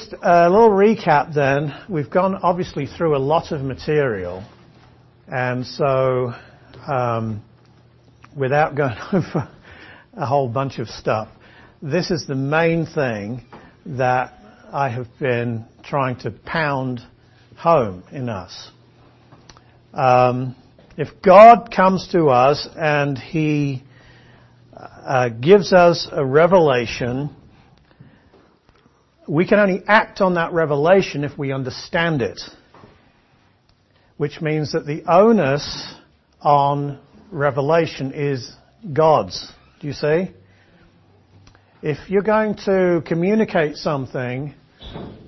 just a little recap then. We've gone obviously through a lot of material, and so um, without going over a whole bunch of stuff, this is the main thing that I have been trying to pound home in us. Um, if God comes to us and He uh, gives us a revelation, we can only act on that revelation if we understand it. Which means that the onus on revelation is God's. Do you see? If you're going to communicate something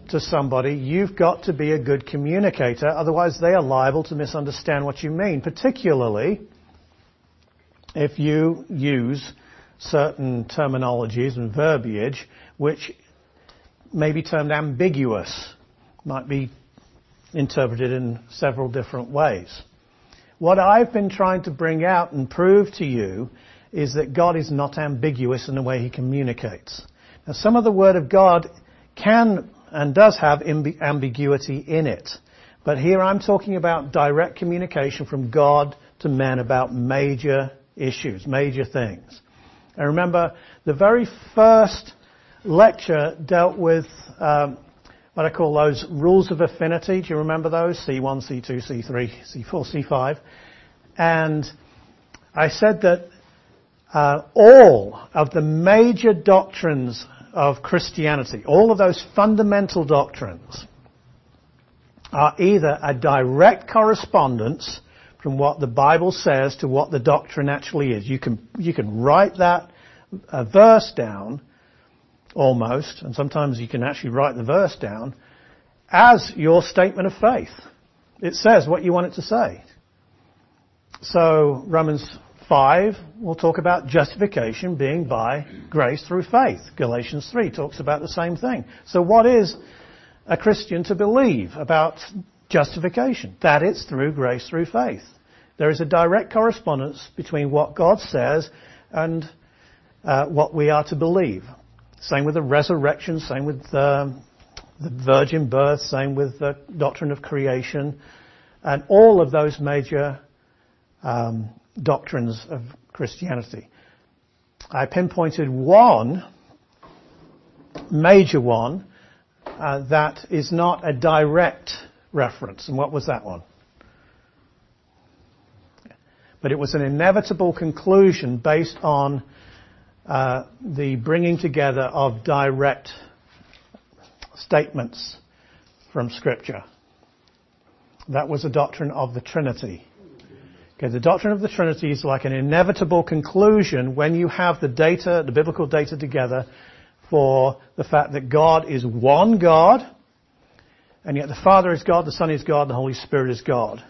to somebody, you've got to be a good communicator, otherwise they are liable to misunderstand what you mean, particularly if you use certain terminologies and verbiage which may be termed ambiguous, might be interpreted in several different ways. What I've been trying to bring out and prove to you is that God is not ambiguous in the way He communicates. Now some of the Word of God can and does have ambiguity in it. But here I'm talking about direct communication from God to men about major issues, major things. And remember, the very first lecture dealt with um, what I call those rules of affinity. Do you remember those? C1, C2, C3, C4, C5. And I said that uh, all of the major doctrines of Christianity, all of those fundamental doctrines, are either a direct correspondence from what the Bible says to what the doctrine actually is. You can, you can write that uh, verse down, almost, and sometimes you can actually write the verse down, as your statement of faith. It says what you want it to say. So, Romans 5 will talk about justification being by grace through faith. Galatians 3 talks about the same thing. So what is a Christian to believe about justification? That it's through grace through faith. There is a direct correspondence between what God says and uh, what we are to believe. Same with the resurrection, same with um, the virgin birth, same with the doctrine of creation, and all of those major um, doctrines of Christianity. I pinpointed one major one uh, that is not a direct reference. And what was that one? But it was an inevitable conclusion based on the bringing together of direct statements from Scripture. That was a doctrine of the Trinity. Okay, the doctrine of the Trinity is like an inevitable conclusion when you have the data, the biblical data together for the fact that God is one God, and yet the Father is God, the Son is God, the Holy Spirit is God.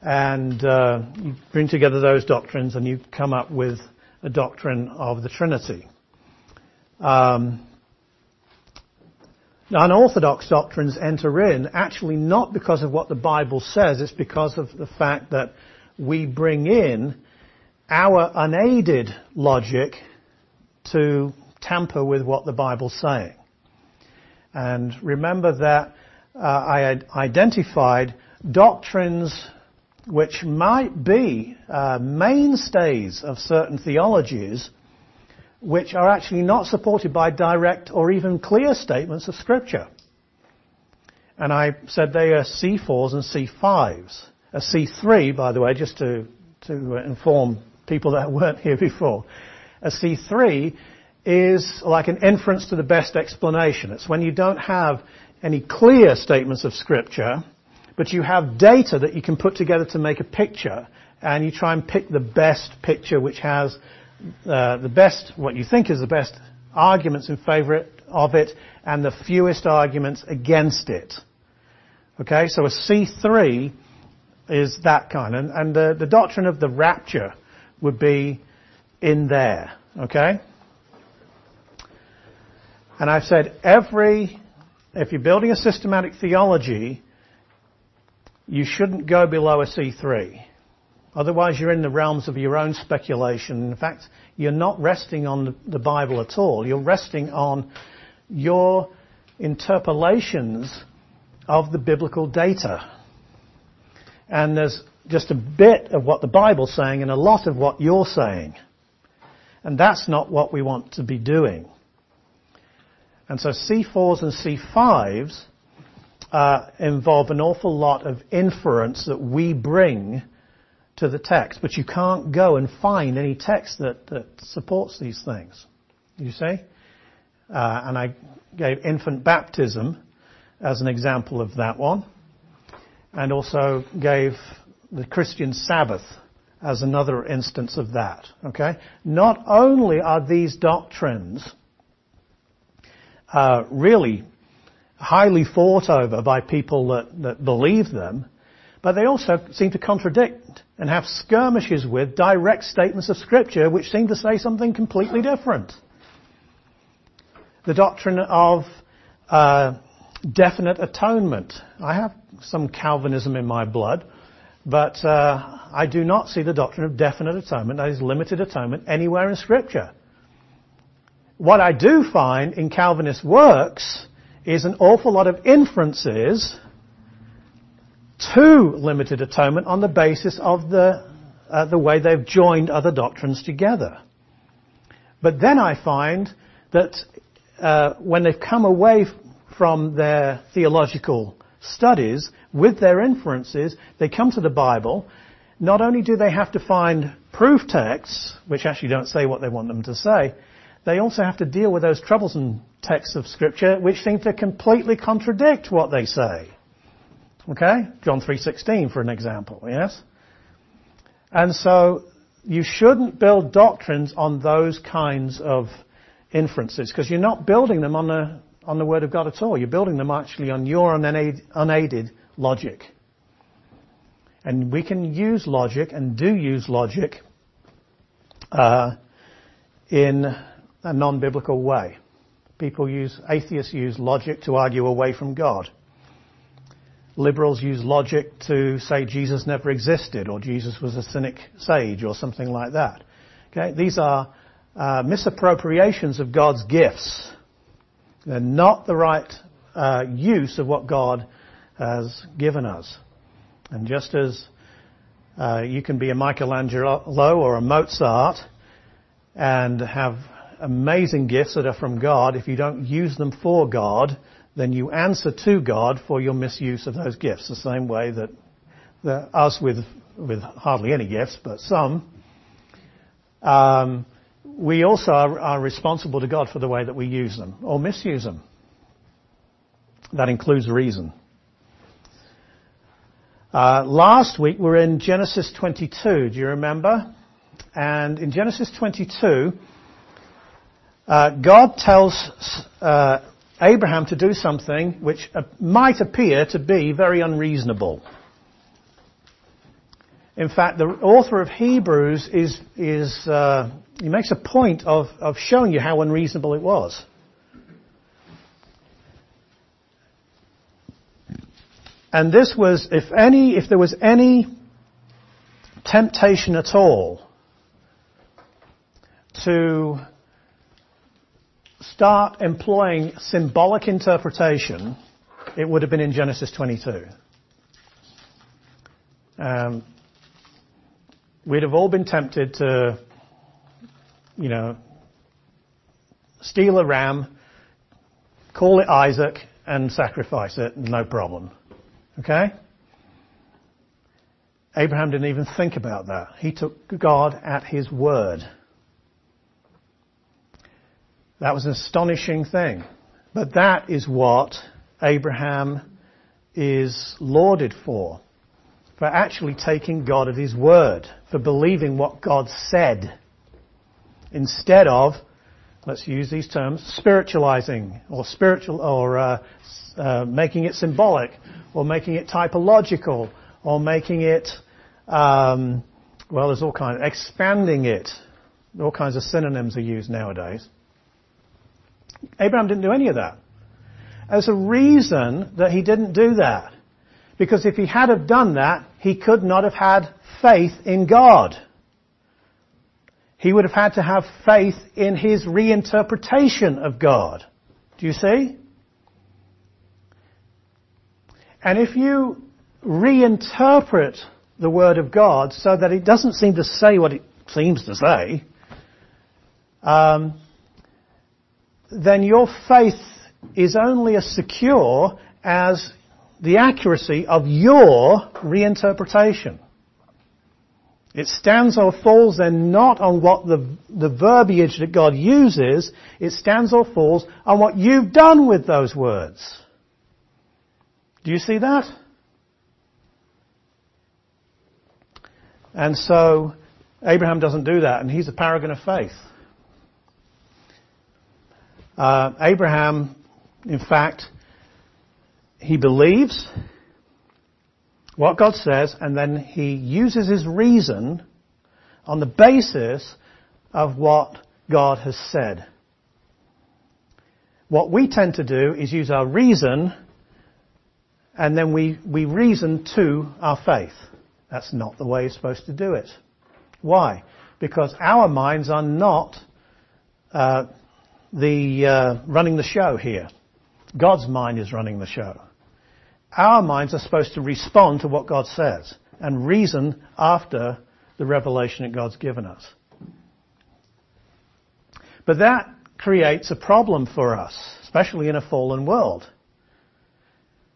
And uh, you bring together those doctrines and you come up with a doctrine of the Trinity. Um, unorthodox doctrines enter in actually not because of what the Bible says, it's because of the fact that we bring in our unaided logic to tamper with what the Bible's saying. And remember that uh, I identified doctrines which might be uh, mainstays of certain theologies which are actually not supported by direct or even clear statements of Scripture. And I said they are C4s and C5s. A C3, by the way, just to, to inform people that weren't here before. A C3 is like an inference to the best explanation. It's when you don't have any clear statements of Scripture, but you have data that you can put together to make a picture, and you try and pick the best picture which has uh, the best, what you think is the best arguments in favor of it and the fewest arguments against it. Okay, so a C3 is that kind, and, and the, the doctrine of the rapture would be in there. Okay? And I've said every, if you're building a systematic theology, you shouldn't go below a C3. Otherwise, you're in the realms of your own speculation. In fact, you're not resting on the Bible at all. You're resting on your interpolations of the biblical data. And there's just a bit of what the Bible's saying and a lot of what you're saying. And that's not what we want to be doing. And so C4s and C5s uh, involve an awful lot of inference that we bring to the text, but you can't go and find any text that, that supports these things. You see? Uh, and I gave infant baptism as an example of that one, and also gave the Christian Sabbath as another instance of that. Okay? Not only are these doctrines uh, really highly thought over by people that, that believe them, but they also seem to contradict and have skirmishes with direct statements of Scripture which seem to say something completely different. The doctrine of uh, definite atonement. I have some Calvinism in my blood, but uh, I do not see the doctrine of definite atonement, that is limited atonement, anywhere in Scripture. What I do find in Calvinist works is an awful lot of inferences to limited atonement on the basis of the, uh, the way they've joined other doctrines together. But then I find that uh, when they've come away from their theological studies with their inferences, they come to the Bible. Not only do they have to find proof texts, which actually don't say what they want them to say, they also have to deal with those troublesome texts of Scripture which seem to completely contradict what they say. Okay? John 3.16 for an example, yes? And so you shouldn't build doctrines on those kinds of inferences because you're not building them on the, on the Word of God at all. You're building them actually on your unaided, unaided logic. And we can use logic and do use logic uh, in a non-biblical way. People use, atheists use logic to argue away from God. Liberals use logic to say Jesus never existed or Jesus was a cynic sage or something like that. Okay? These are uh, misappropriations of God's gifts. They're not the right uh, use of what God has given us. And just as uh, you can be a Michelangelo or a Mozart and have amazing gifts that are from God, if you don't use them for God, then you answer to God for your misuse of those gifts. The same way that, us with with hardly any gifts, but some, um, we also are, are, responsible to God for the way that we use them or misuse them. That includes reason. Uh, last week we're in Genesis 22. Do you remember? And in Genesis 22, uh, God tells uh, Abraham to do something which uh, might appear to be very unreasonable. In fact, the author of Hebrews is, is uh, he makes a point of, of showing you how unreasonable it was. And this was, if any, if there was any temptation at all to start employing symbolic interpretation, it would have been in Genesis 22. Um, we'd have all been tempted to, you know, steal a ram, call it Isaac, and sacrifice it, no problem. Okay? Abraham didn't even think about that. He took God at his word. That was an astonishing thing. But that is what Abraham is lauded for. For actually taking God at His word. For believing what God said. Instead of, let's use these terms, spiritualizing or spiritual or uh, uh, making it symbolic or making it typological or making it, um, well, there's all kinds, expanding it. All kinds of synonyms are used nowadays. Abraham didn't do any of that. There's a reason that he didn't do that. Because if he had have done that, he could not have had faith in God. He would have had to have faith in his reinterpretation of God. Do you see? And if you reinterpret the Word of God so that it doesn't seem to say what it seems to say, um, then your faith is only as secure as the accuracy of your reinterpretation. It stands or falls then not on what the, the verbiage that God uses, it stands or falls on what you've done with those words. Do you see that? And so, Abraham doesn't do that, and he's a paragon of faith. Uh, Abraham, in fact, he believes what God says, and then he uses his reason on the basis of what God has said. What we tend to do is use our reason, and then we, we reason to our faith. That's not the way you're supposed to do it. Why? Because our minds are not uh, the uh, running the show here. God's mind is running the show. Our minds are supposed to respond to what God says and reason after the revelation that God's given us. But that creates a problem for us, especially in a fallen world.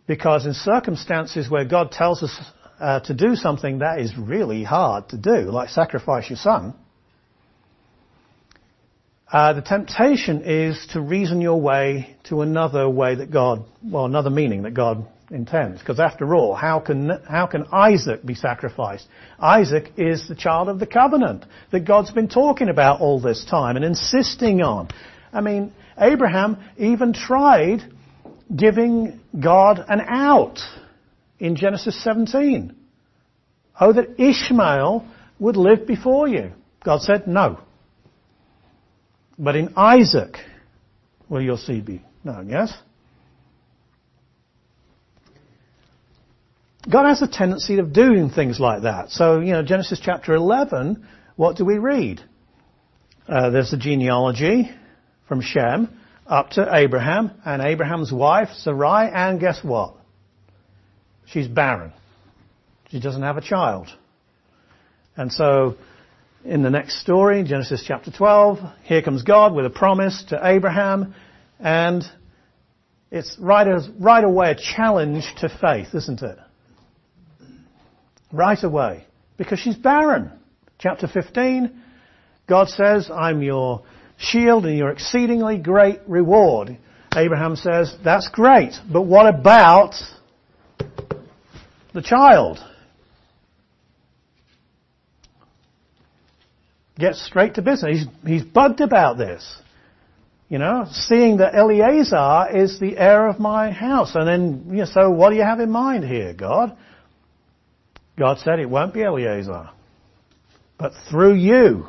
Because in circumstances where God tells us uh, to do something that is really hard to do, like sacrifice your son, Uh, the temptation is to reason your way to another way that God, well, another meaning that God intends. Because after all, how can, how can Isaac be sacrificed? Isaac is the child of the covenant that God's been talking about all this time and insisting on. I mean, Abraham even tried giving God an out in Genesis 17. Oh, that Ishmael would live before you. God said, no. But in Isaac will your seed be known, yes? God has a tendency of doing things like that. So, you know, Genesis chapter 11, what do we read? Uh, there's a genealogy from Shem up to Abraham and Abraham's wife, Sarai, and guess what? She's barren. She doesn't have a child. And so, in the next story, Genesis chapter 12, here comes God with a promise to Abraham, and it's right, as, right away a challenge to faith, isn't it? Right away. Because she's barren. Chapter 15, God says, I'm your shield and your exceedingly great reward. Abraham says, that's great, but what about the child? Gets straight to business. He's, he's bugged about this. You know, seeing that Eleazar is the heir of my house. And then, you know, so what do you have in mind here, God? God said it won't be Eleazar, but through you.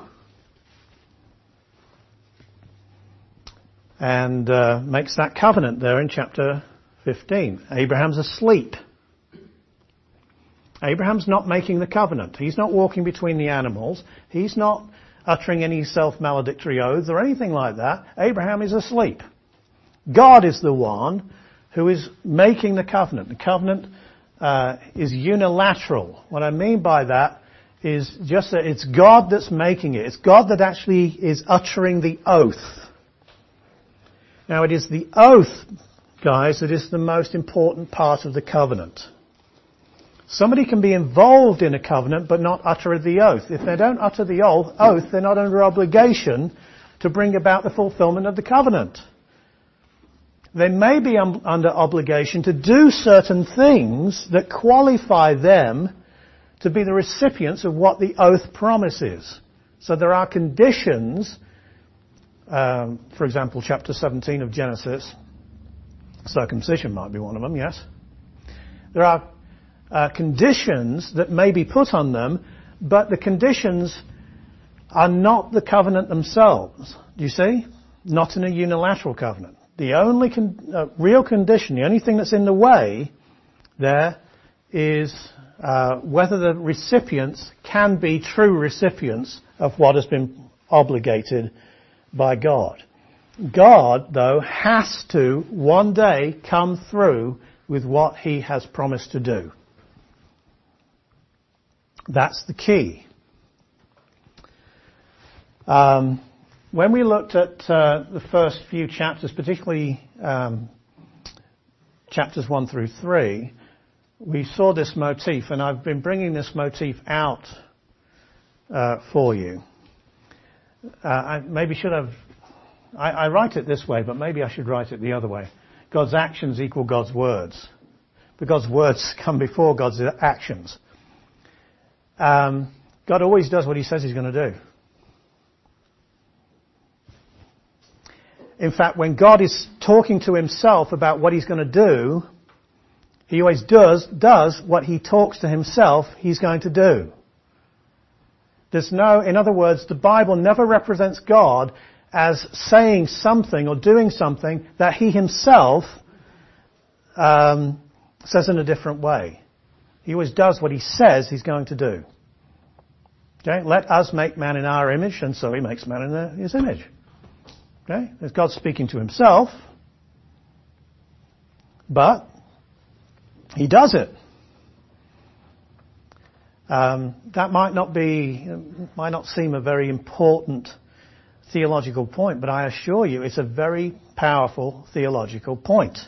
And uh, makes that covenant there in chapter 15. Abraham's asleep. Abraham's not making the covenant. He's not walking between the animals. He's not uttering any self-maledictory oaths or anything like that. Abraham is asleep. God is the one who is making the covenant. The covenant uh, is unilateral. What I mean by that is just that it's God that's making it. It's God that actually is uttering the oath. Now it is the oath, guys, that is the most important part of the covenant. Somebody can be involved in a covenant but not utter the oath. If they don't utter the oath, they're not under obligation to bring about the fulfillment of the covenant. They may be under obligation to do certain things that qualify them to be the recipients of what the oath promises. So there are conditions, um, for example, chapter 17 of Genesis, circumcision might be one of them, yes? There are uh, conditions that may be put on them, but the conditions are not the covenant themselves. Do you see? Not in a unilateral covenant. The only con- uh, real condition, the only thing that's in the way there is uh, whether the recipients can be true recipients of what has been obligated by God. God, though, has to one day come through with what he has promised to do. That's the key. Um, when we looked at uh, the first few chapters, particularly um, chapters 1 through 3, we saw this motif, and I've been bringing this motif out uh, for you. Uh, I maybe should have. I, I, write it this way, but maybe I should write it the other way. God's actions equal God's words, but God's words come before God's actions. Um, God always does what He says He's going to do. In fact, when God is talking to Himself about what He's going to do, He always does does what He talks to Himself He's going to do. There's no, in other words, the Bible never represents God as saying something or doing something that He Himself um, says in a different way. He always does what He says He's going to do. Okay, let us make man in our image, and so He makes man in His image. Okay, there's God speaking to Himself, but He does it. Um, that might not be, might not seem a very important theological point, but I assure you it's a very powerful theological point.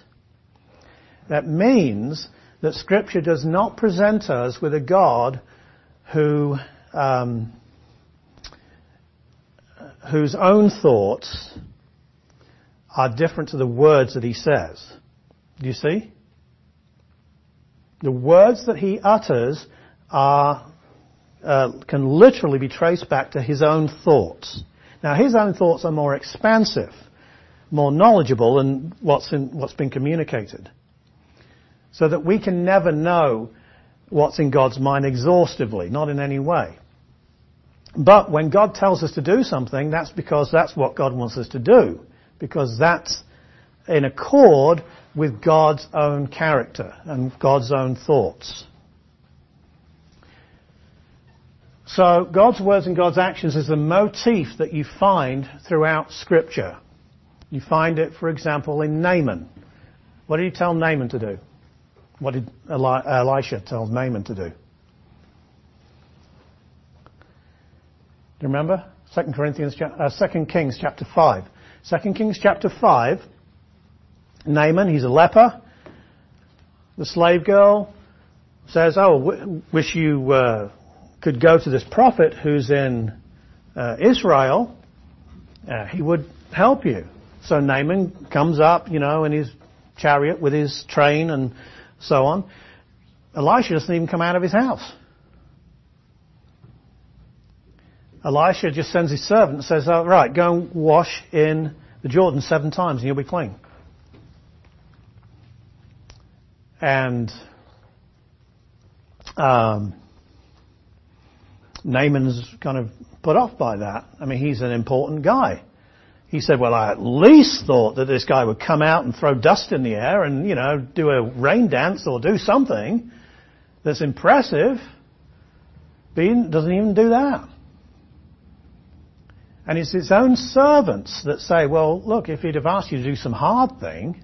That means that Scripture does not present us with a God who, um, whose own thoughts are different to the words that he says. Do you see? The words that he utters are, uh, can literally be traced back to his own thoughts. Now his own thoughts are more expansive, more knowledgeable than what's, in, what's been communicated. So that we can never know what's in God's mind exhaustively, not in any way. But when God tells us to do something, that's because that's what God wants us to do. Because that's in accord with God's own character and God's own thoughts. So God's words and God's actions is the motif that you find throughout Scripture. You find it, for example, in Naaman. What did he tell Naaman to do? What did Elisha tell Naaman to do? Do you remember? 2 Corinthians, uh, 2 Kings chapter 5. 2 Kings chapter 5, Naaman, he's a leper. The slave girl says, oh, w- wish you uh, could go to this prophet who's in uh, Israel, uh, he would help you. So Naaman comes up, you know, in his chariot with his train and so on. Elisha doesn't even come out of his house. Elisha just sends his servant and says, oh, right, go and wash in the Jordan seven times and you'll be clean. And um, Naaman's kind of put off by that. I mean, he's an important guy. He said, well, I at least thought that this guy would come out and throw dust in the air and, you know, do a rain dance or do something that's impressive. He doesn't even do that. And it's his own servants that say, well, look, if he'd have asked you to do some hard thing,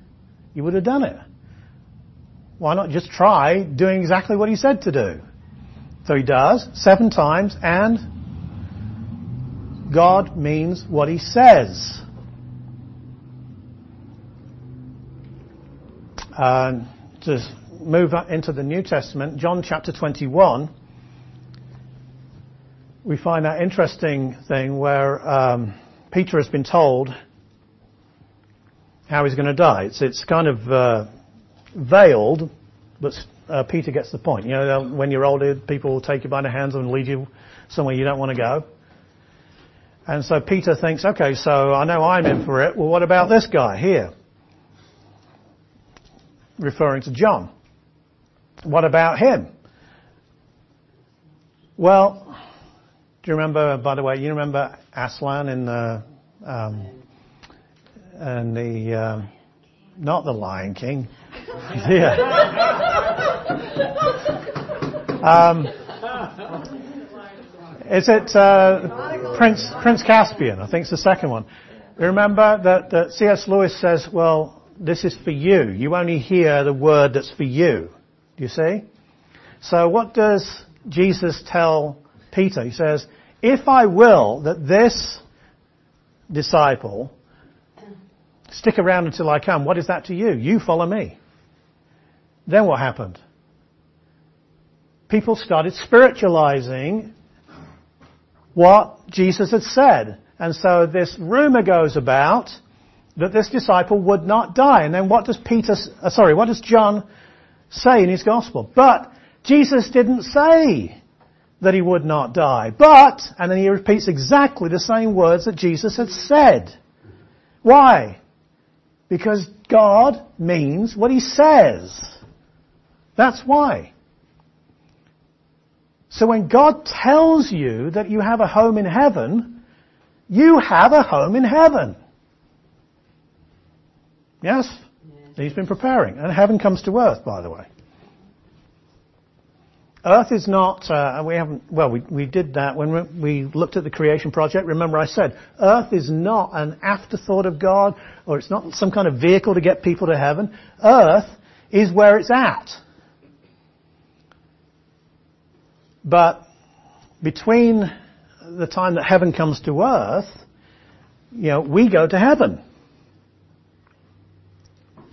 you would have done it. Why not just try doing exactly what he said to do? So he does, seven times, and God means what he says. Uh, to move into the New Testament, John chapter 21, we find that interesting thing where um, Peter has been told how he's going to die. It's, it's kind of uh, veiled, but uh, Peter gets the point. You know, when you're older, people will take you by the hands and lead you somewhere you don't want to go. And so Peter thinks, okay, so I know I'm in for it. Well, what about this guy here? Referring to John. What about him? Well, do you remember, by the way, you remember Aslan in the, um, in the, um, not the Lion King. yeah. Um, is it uh, Prince Prince Caspian? I think it's the second one. Remember that, that C.S. Lewis says, well, this is for you. You only hear the word that's for you. Do you see? So what does Jesus tell Peter? He says, if I will that this disciple stick around until I come, what is that to you? You follow me. Then what happened? People started spiritualizing what Jesus had said. And so this rumor goes about that this disciple would not die. And then what does Peter, uh, sorry, what does John say in his gospel? But Jesus didn't say that he would not die. But, and then he repeats exactly the same words that Jesus had said. Why? Because God means what he says. That's why. So when God tells you that you have a home in heaven, you have a home in heaven. Yes? yes? He's been preparing. And heaven comes to earth, by the way. Earth is not, uh, we haven't, well, we, we did that when we looked at the creation project. Remember I said, Earth is not an afterthought of God, or it's not some kind of vehicle to get people to heaven. Earth is where it's at. But between the time that heaven comes to earth, you know, we go to heaven.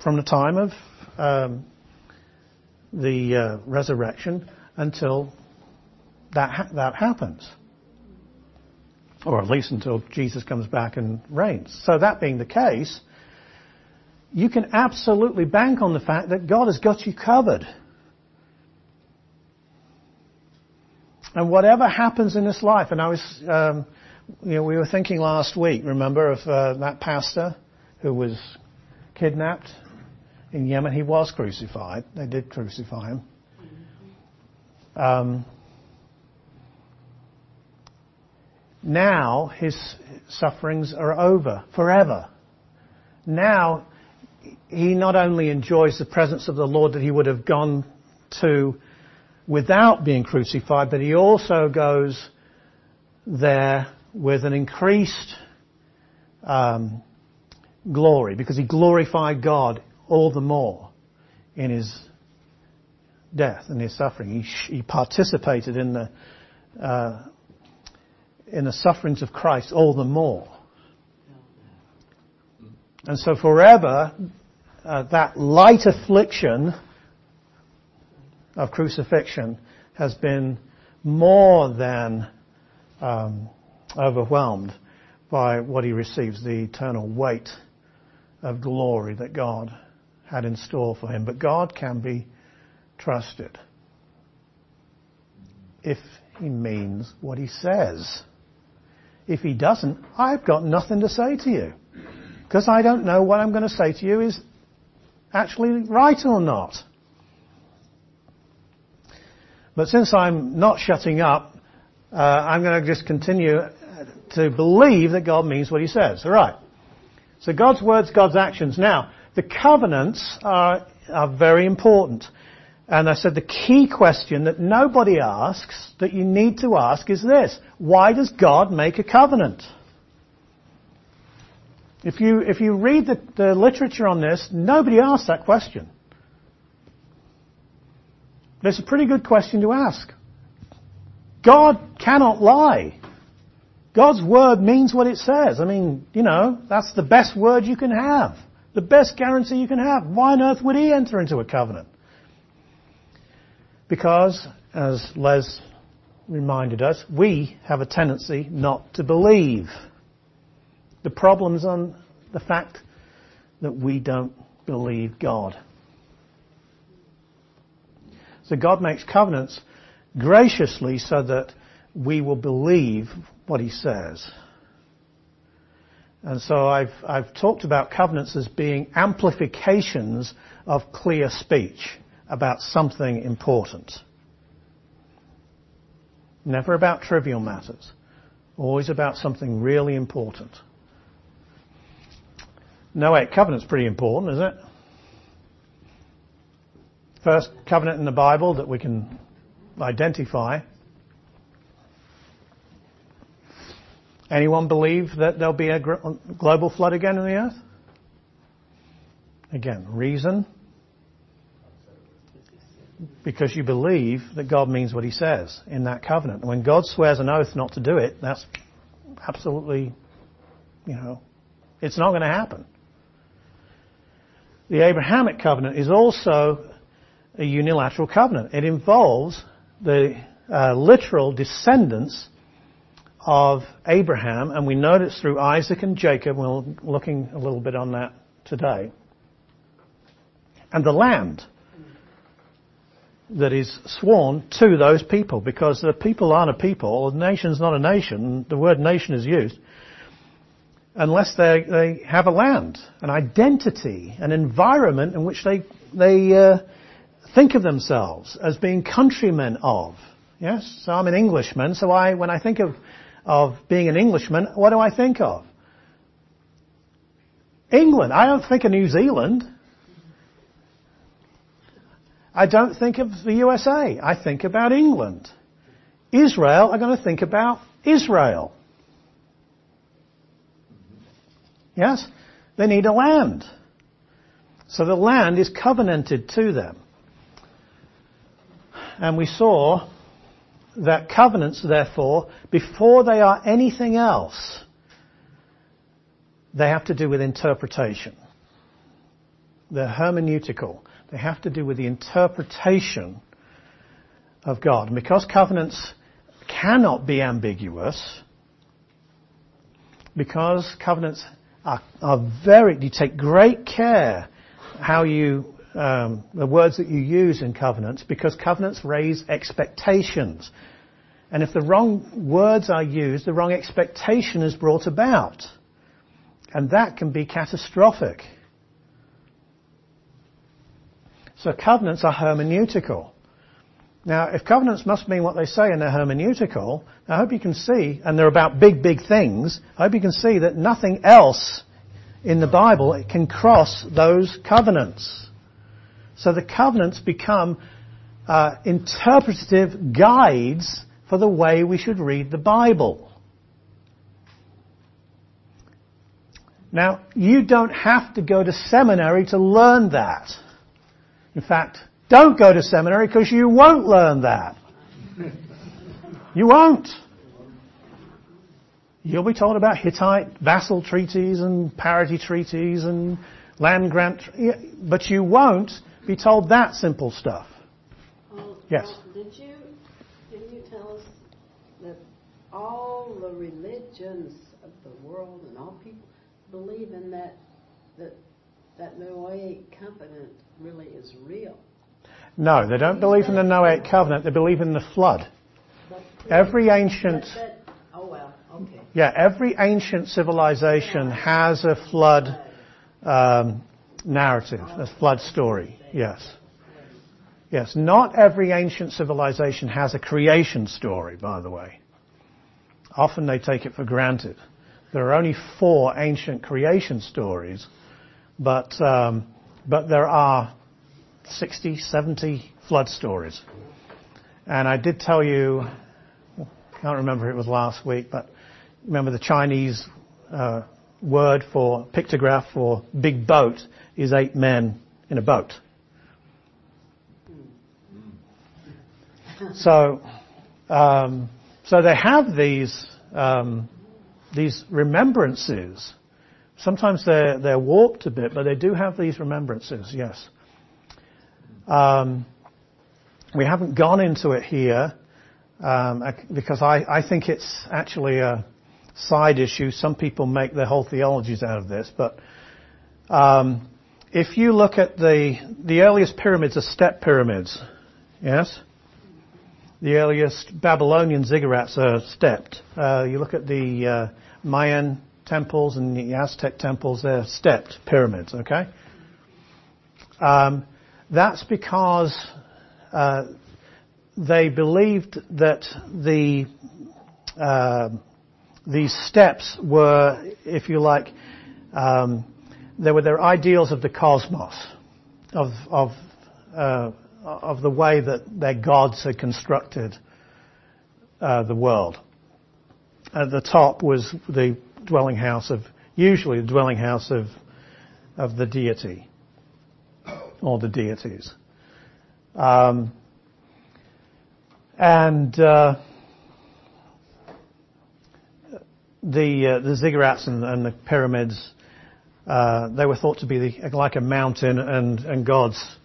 From the time of um, the uh, resurrection until that ha- that happens, or at least until Jesus comes back and reigns. So that being the case, you can absolutely bank on the fact that God has got you covered. And whatever happens in this life, and I was, um, you know, we were thinking last week, remember, of uh, that pastor who was kidnapped in Yemen. He was crucified. They did crucify him. Um, now his sufferings are over forever. Now he not only enjoys the presence of the Lord that he would have gone to without being crucified, but he also goes there with an increased um, glory because he glorified God all the more in his death and his suffering. He, he participated in the uh, in the sufferings of Christ all the more. And so forever, uh, that light affliction of crucifixion has been more than um, overwhelmed by what he receives, the eternal weight of glory that God had in store for him. But God can be trusted if he means what he says. If he doesn't, I've got nothing to say to you. Because I don't know what I'm going to say to you is actually right or not. But since I'm not shutting up, uh, I'm going to just continue to believe that God means what He says. All right. So God's words, God's actions. Now, the covenants are, are very important. And I said the key question that nobody asks, that you need to ask is this. Why does God make a covenant? If you, if you read the, the literature on this, nobody asks that question. That's a pretty good question to ask. God cannot lie. God's word means what it says. I mean, you know, that's the best word you can have. The best guarantee you can have. Why on earth would he enter into a covenant? Because, as Les reminded us, we have a tendency not to believe. The problem's on the fact that we don't believe God. So God makes covenants graciously so that we will believe what He says. And so I've, talked about covenants as being amplifications of clear speech about something important. Never about trivial matters. Always about something really important. No Noahic covenant's pretty important, isn't it? first covenant in the Bible that we can identify. Anyone believe that there'll be a global flood again in the earth? Again, reason. Because you believe that God means what he says in that covenant. When God swears an oath not to do it, that's absolutely, you know, it's not going to happen. The Abrahamic covenant is also a unilateral covenant. It involves the uh, literal descendants of Abraham, and we know it's through Isaac and Jacob. We're looking a little bit on that today. And the land that is sworn to those people, because the people aren't a people, the nation's not a nation, the word nation is used, unless they, they have a land, an identity, an environment in which they, they uh, think of themselves as being countrymen of. Yes, so I'm an Englishman, so I, when I think of, of being an Englishman, what do I think of? England. I don't think of New Zealand. I don't think of the USA. I think about England. Israel, I'm going to think about Israel. Yes? They need a land. So the land is covenanted to them. And we saw that covenants, therefore, before they are anything else, they have to do with interpretation. They're hermeneutical. They have to do with the interpretation of God. And because covenants cannot be ambiguous, because covenants are, are very, you take great care how you, um, the words that you use in covenants, because covenants raise expectations. And if the wrong words are used, the wrong expectation is brought about. And that can be catastrophic. So covenants are hermeneutical. Now, if covenants must mean what they say and they're hermeneutical, I hope you can see, and they're about big, big things, I hope you can see that nothing else in the Bible can cross those covenants. So the covenants become uh, interpretative guides for the way we should read the Bible. Now, you don't have to go to seminary to learn that. In fact, don't go to seminary because you won't learn that. You won't. You'll be told about Hittite vassal treaties and parity treaties and land grant, but you won't be told that simple stuff. yes. did you did you tell us that all the religions of the world and all people believe in that that that Noahic covenant really is real. No, they don't believe in the Noahic covenant. They believe in the flood. Every ancient. oh well, okay. Yeah, every ancient civilization has a flood um, narrative, a flood story. Yes. Yes, not every ancient civilization has a creation story, by the way. Often they take it for granted. There are only four ancient creation stories, but um, but there are 60, 70 flood stories. And I did tell you, I can't remember if it was last week, but remember the Chinese uh, word for pictograph for big boat is eight men in a boat. So, um, so they have these um, these remembrances Sometimes they're, they're warped a bit, but they do have these remembrances, yes. Um, we haven't gone into it here um, because I, I think it's actually a side issue. Some people make their whole theologies out of this, but um, if you look at the the earliest pyramids are step pyramids, yes. The earliest Babylonian ziggurats are stepped. Uh, you look at the uh, Mayan temples and the Aztec temples, they're stepped pyramids, okay? Um, that's because uh, they believed that the uh, these steps were, if you like, um, they were their ideals of the cosmos, of of uh, of the way that their gods had constructed uh, the world. At the top was the dwelling house of, usually the dwelling house of, of the deity. or the deities. Um, and uh, the uh, the ziggurats and, and the pyramids, uh, they were thought to be the, like a mountain, and, and God's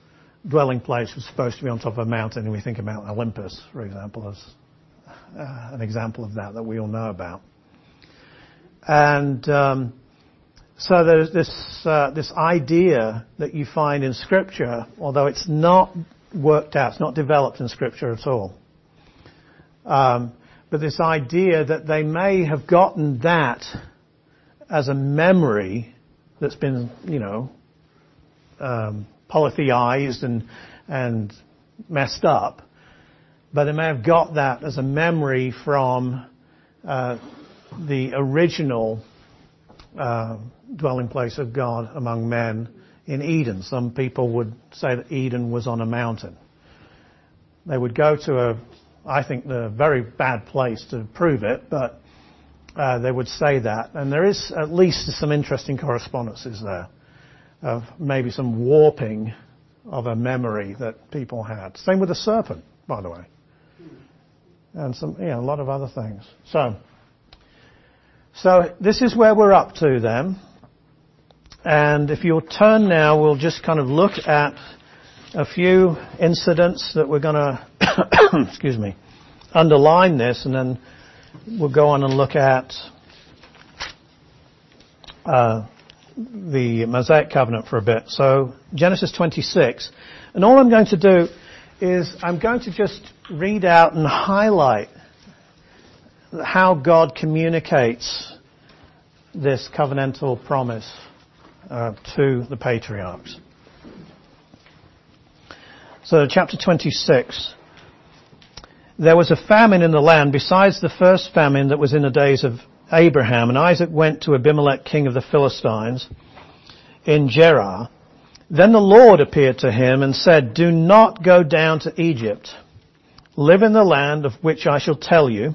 dwelling place was supposed to be on top of a mountain. And we think about Olympus, for example, as uh, an example of that that we all know about. And um, so there's this uh, this idea that you find in Scripture, although it's not worked out, it's not developed in Scripture at all. Um, but this idea that they may have gotten that as a memory that's been, you know, um, polytheized and and messed up, but they may have got that as a memory from uh, the original uh, dwelling place of God among men in Eden. Some people would say that Eden was on a mountain. They would go to a, I think, the very bad place to prove it, but uh, they would say that. And there is at least some interesting correspondences there of maybe some warping of a memory that people had. Same with the serpent, by the way. And some, yeah, a lot of other things. So, so this is where we're up to then. And if you'll turn now, we'll just kind of look at a few incidents that we're going to, excuse me, underline this, and then we'll go on and look at uh, the Mosaic covenant for a bit. So Genesis 26, and all I'm going to do is I'm going to just read out and highlight how God communicates this covenantal promise uh, to the patriarchs. So, chapter 26. There was a famine in the land besides the first famine that was in the days of Abraham, and Isaac went to Abimelech, king of the Philistines, in Gerar. Then the Lord appeared to him and said, Do not go down to Egypt. Live in the land of which I shall tell you.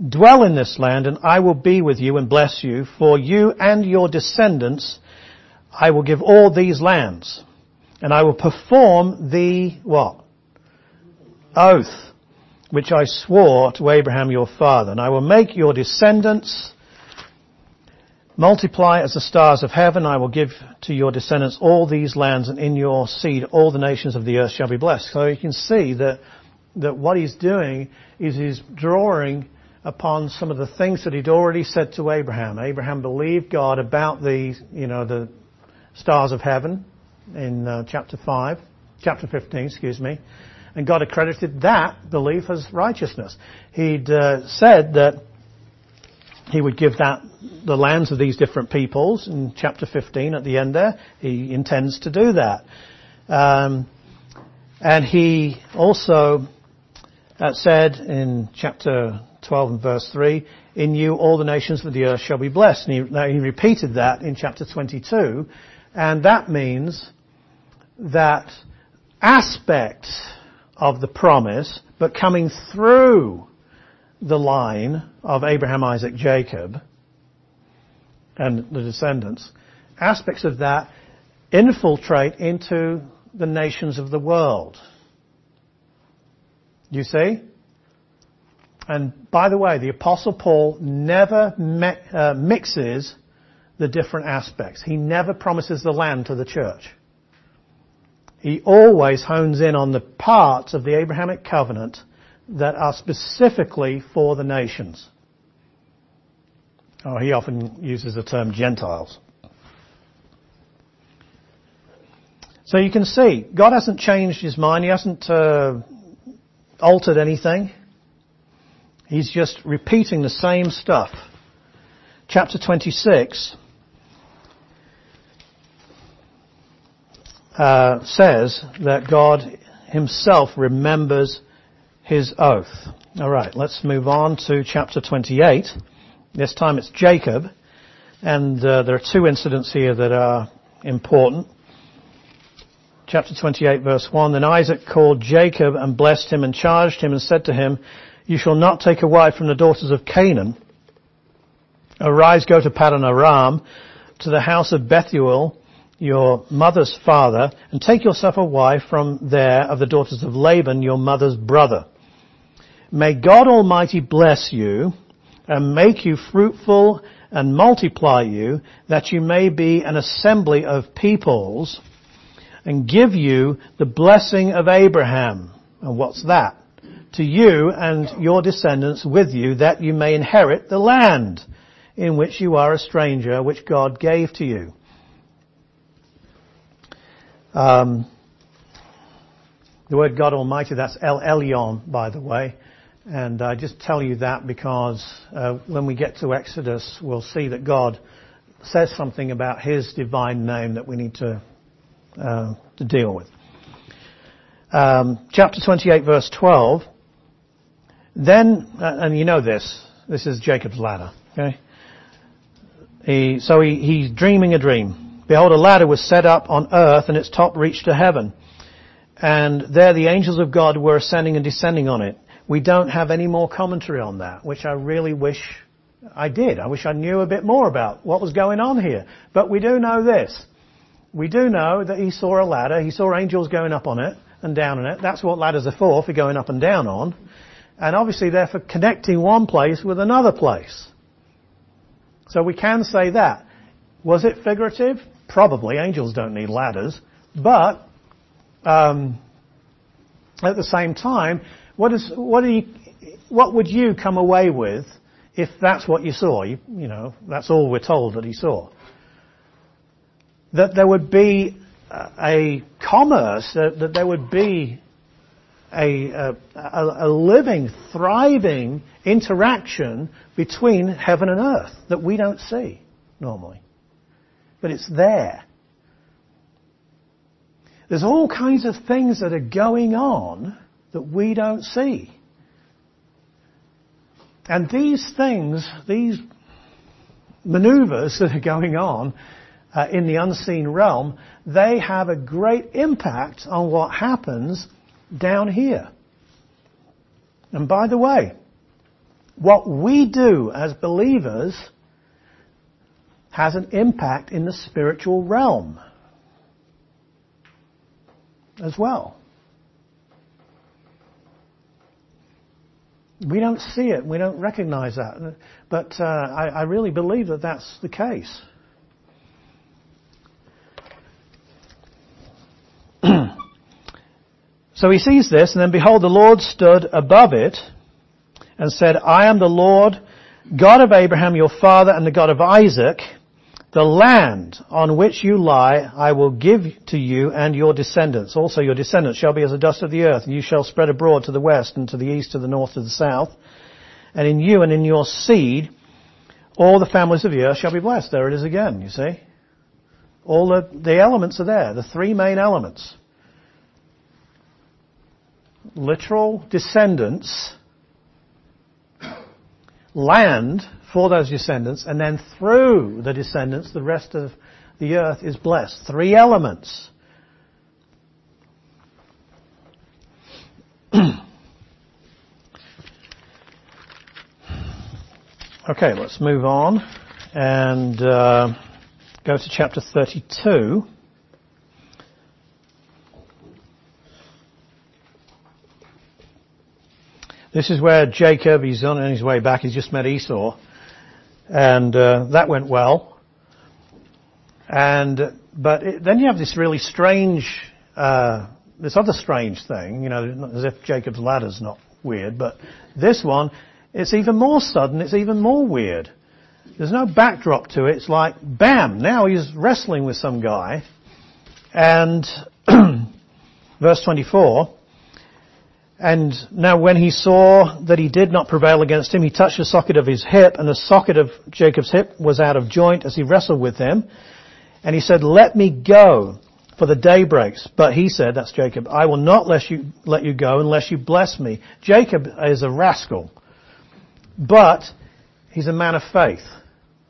Dwell in this land and I will be with you and bless you. For you and your descendants I will give all these lands. And I will perform the what? Oath which I swore to Abraham your father. And I will make your descendants multiply as the stars of heaven. I will give to your descendants all these lands and in your seed all the nations of the earth shall be blessed. So you can see that, that what he's doing is he's drawing upon some of the things that he'd already said to Abraham. Abraham believed God about the, you know, the stars of heaven in uh, chapter 5, chapter 15, excuse me. And God accredited that belief as righteousness. He'd uh, said that he would give that the lands of these different peoples in chapter 15 at the end there. He intends to do that. Um, and he also uh, said in chapter 12 and verse 3, in you all the nations of the earth shall be blessed. And he, he repeated that in chapter 22. And that means that aspects of the promise, but coming through the line of Abraham, Isaac, Jacob, and the descendants, aspects of that infiltrate into the nations of the world. You see? And by the way, the Apostle Paul never me- uh, mixes the different aspects. He never promises the land to the church. He always hones in on the parts of the Abrahamic covenant that are specifically for the nations. Oh, he often uses the term Gentiles. So you can see, God hasn't changed his mind. He hasn't uh, altered anything. He's just repeating the same stuff. Chapter 26 uh, says that God himself remembers his oath. All right, let's move on to chapter 28. This time it's Jacob, and uh, there are two incidents here that are important. Chapter 28 verse 1, Then Isaac called Jacob and blessed him and charged him and said to him, You shall not take a wife from the daughters of Canaan. Arise, go to Paddan Aram, to the house of Bethuel, your mother's father, and take yourself a wife from there of the daughters of Laban, your mother's brother. May God Almighty bless you and make you fruitful and multiply you that you may be an assembly of peoples and give you the blessing of Abraham. And what's that? To you and your descendants with you that you may inherit the land in which you are a stranger, which God gave to you. Um, the word God Almighty, that's El Elyon, by the way. And I just tell you that because uh, when we get to Exodus, we'll see that God says something about His divine name that we need to uh, to deal with. Um, chapter 28, verse 12. Then, uh, and you know this. This is Jacob's ladder. Okay. He, so he, he's dreaming a dream. Behold, a ladder was set up on earth, and its top reached to heaven. And there the angels of God were ascending and descending on it. We don't have any more commentary on that, which I really wish I did. I wish I knew a bit more about what was going on here. But we do know this. We do know that he saw a ladder. He saw angels going up on it and down on it. That's what ladders are for, for going up and down on. And obviously they're for connecting one place with another place. So we can say that. Was it figurative? Probably. Angels don't need ladders. But, um, at the same time, what is, what, you, what would you come away with if that's what you saw? You, you know, that's all we're told that he saw. That there would be a commerce, that, that there would be a, a, a, living, thriving interaction between heaven and earth that we don't see normally. But it's there. There's all kinds of things that are going on that we don't see. And these things, these maneuvers that are going on uh, in the unseen realm, they have a great impact on what happens down here. And by the way, what we do as believers has an impact in the spiritual realm as well. We don't see it. We don't recognize that. But uh, I, I really believe that that's the case. so he sees this, and then behold, the Lord stood above it and said, I am the Lord, God of Abraham your father and the God of Isaac. The land on which you lie I will give to you and your descendants. Also your descendants shall be as the dust of the earth, and you shall spread abroad to the west and to the east, to the north, to the south. And in you and in your seed, all the families of the earth shall be blessed. There it is again, you see. All the, the elements are there, the three main elements. Literal descendants, land for those descendants, and then through the descendants, the rest of the earth is blessed. Three elements. okay, let's move on and uh, go to chapter 32. This is where Jacob, he's on his way back, he's just met Esau and uh, that went well. And but it, then you have this really strange, uh, this other strange thing, you know, as if Jacob's ladder's not weird, but this one, it's even more sudden, it's even more weird. There's no backdrop to it. It's like, bam, now he's wrestling with some guy. And verse 24, and now when he saw that he did not prevail against him, he touched the socket of his hip, and the socket of Jacob's hip was out of joint as he wrestled with him. And he said, let me go, for the day breaks. But he said, that's Jacob, I will not let you, let you go unless you bless me. Jacob is a rascal, but he's a man of faith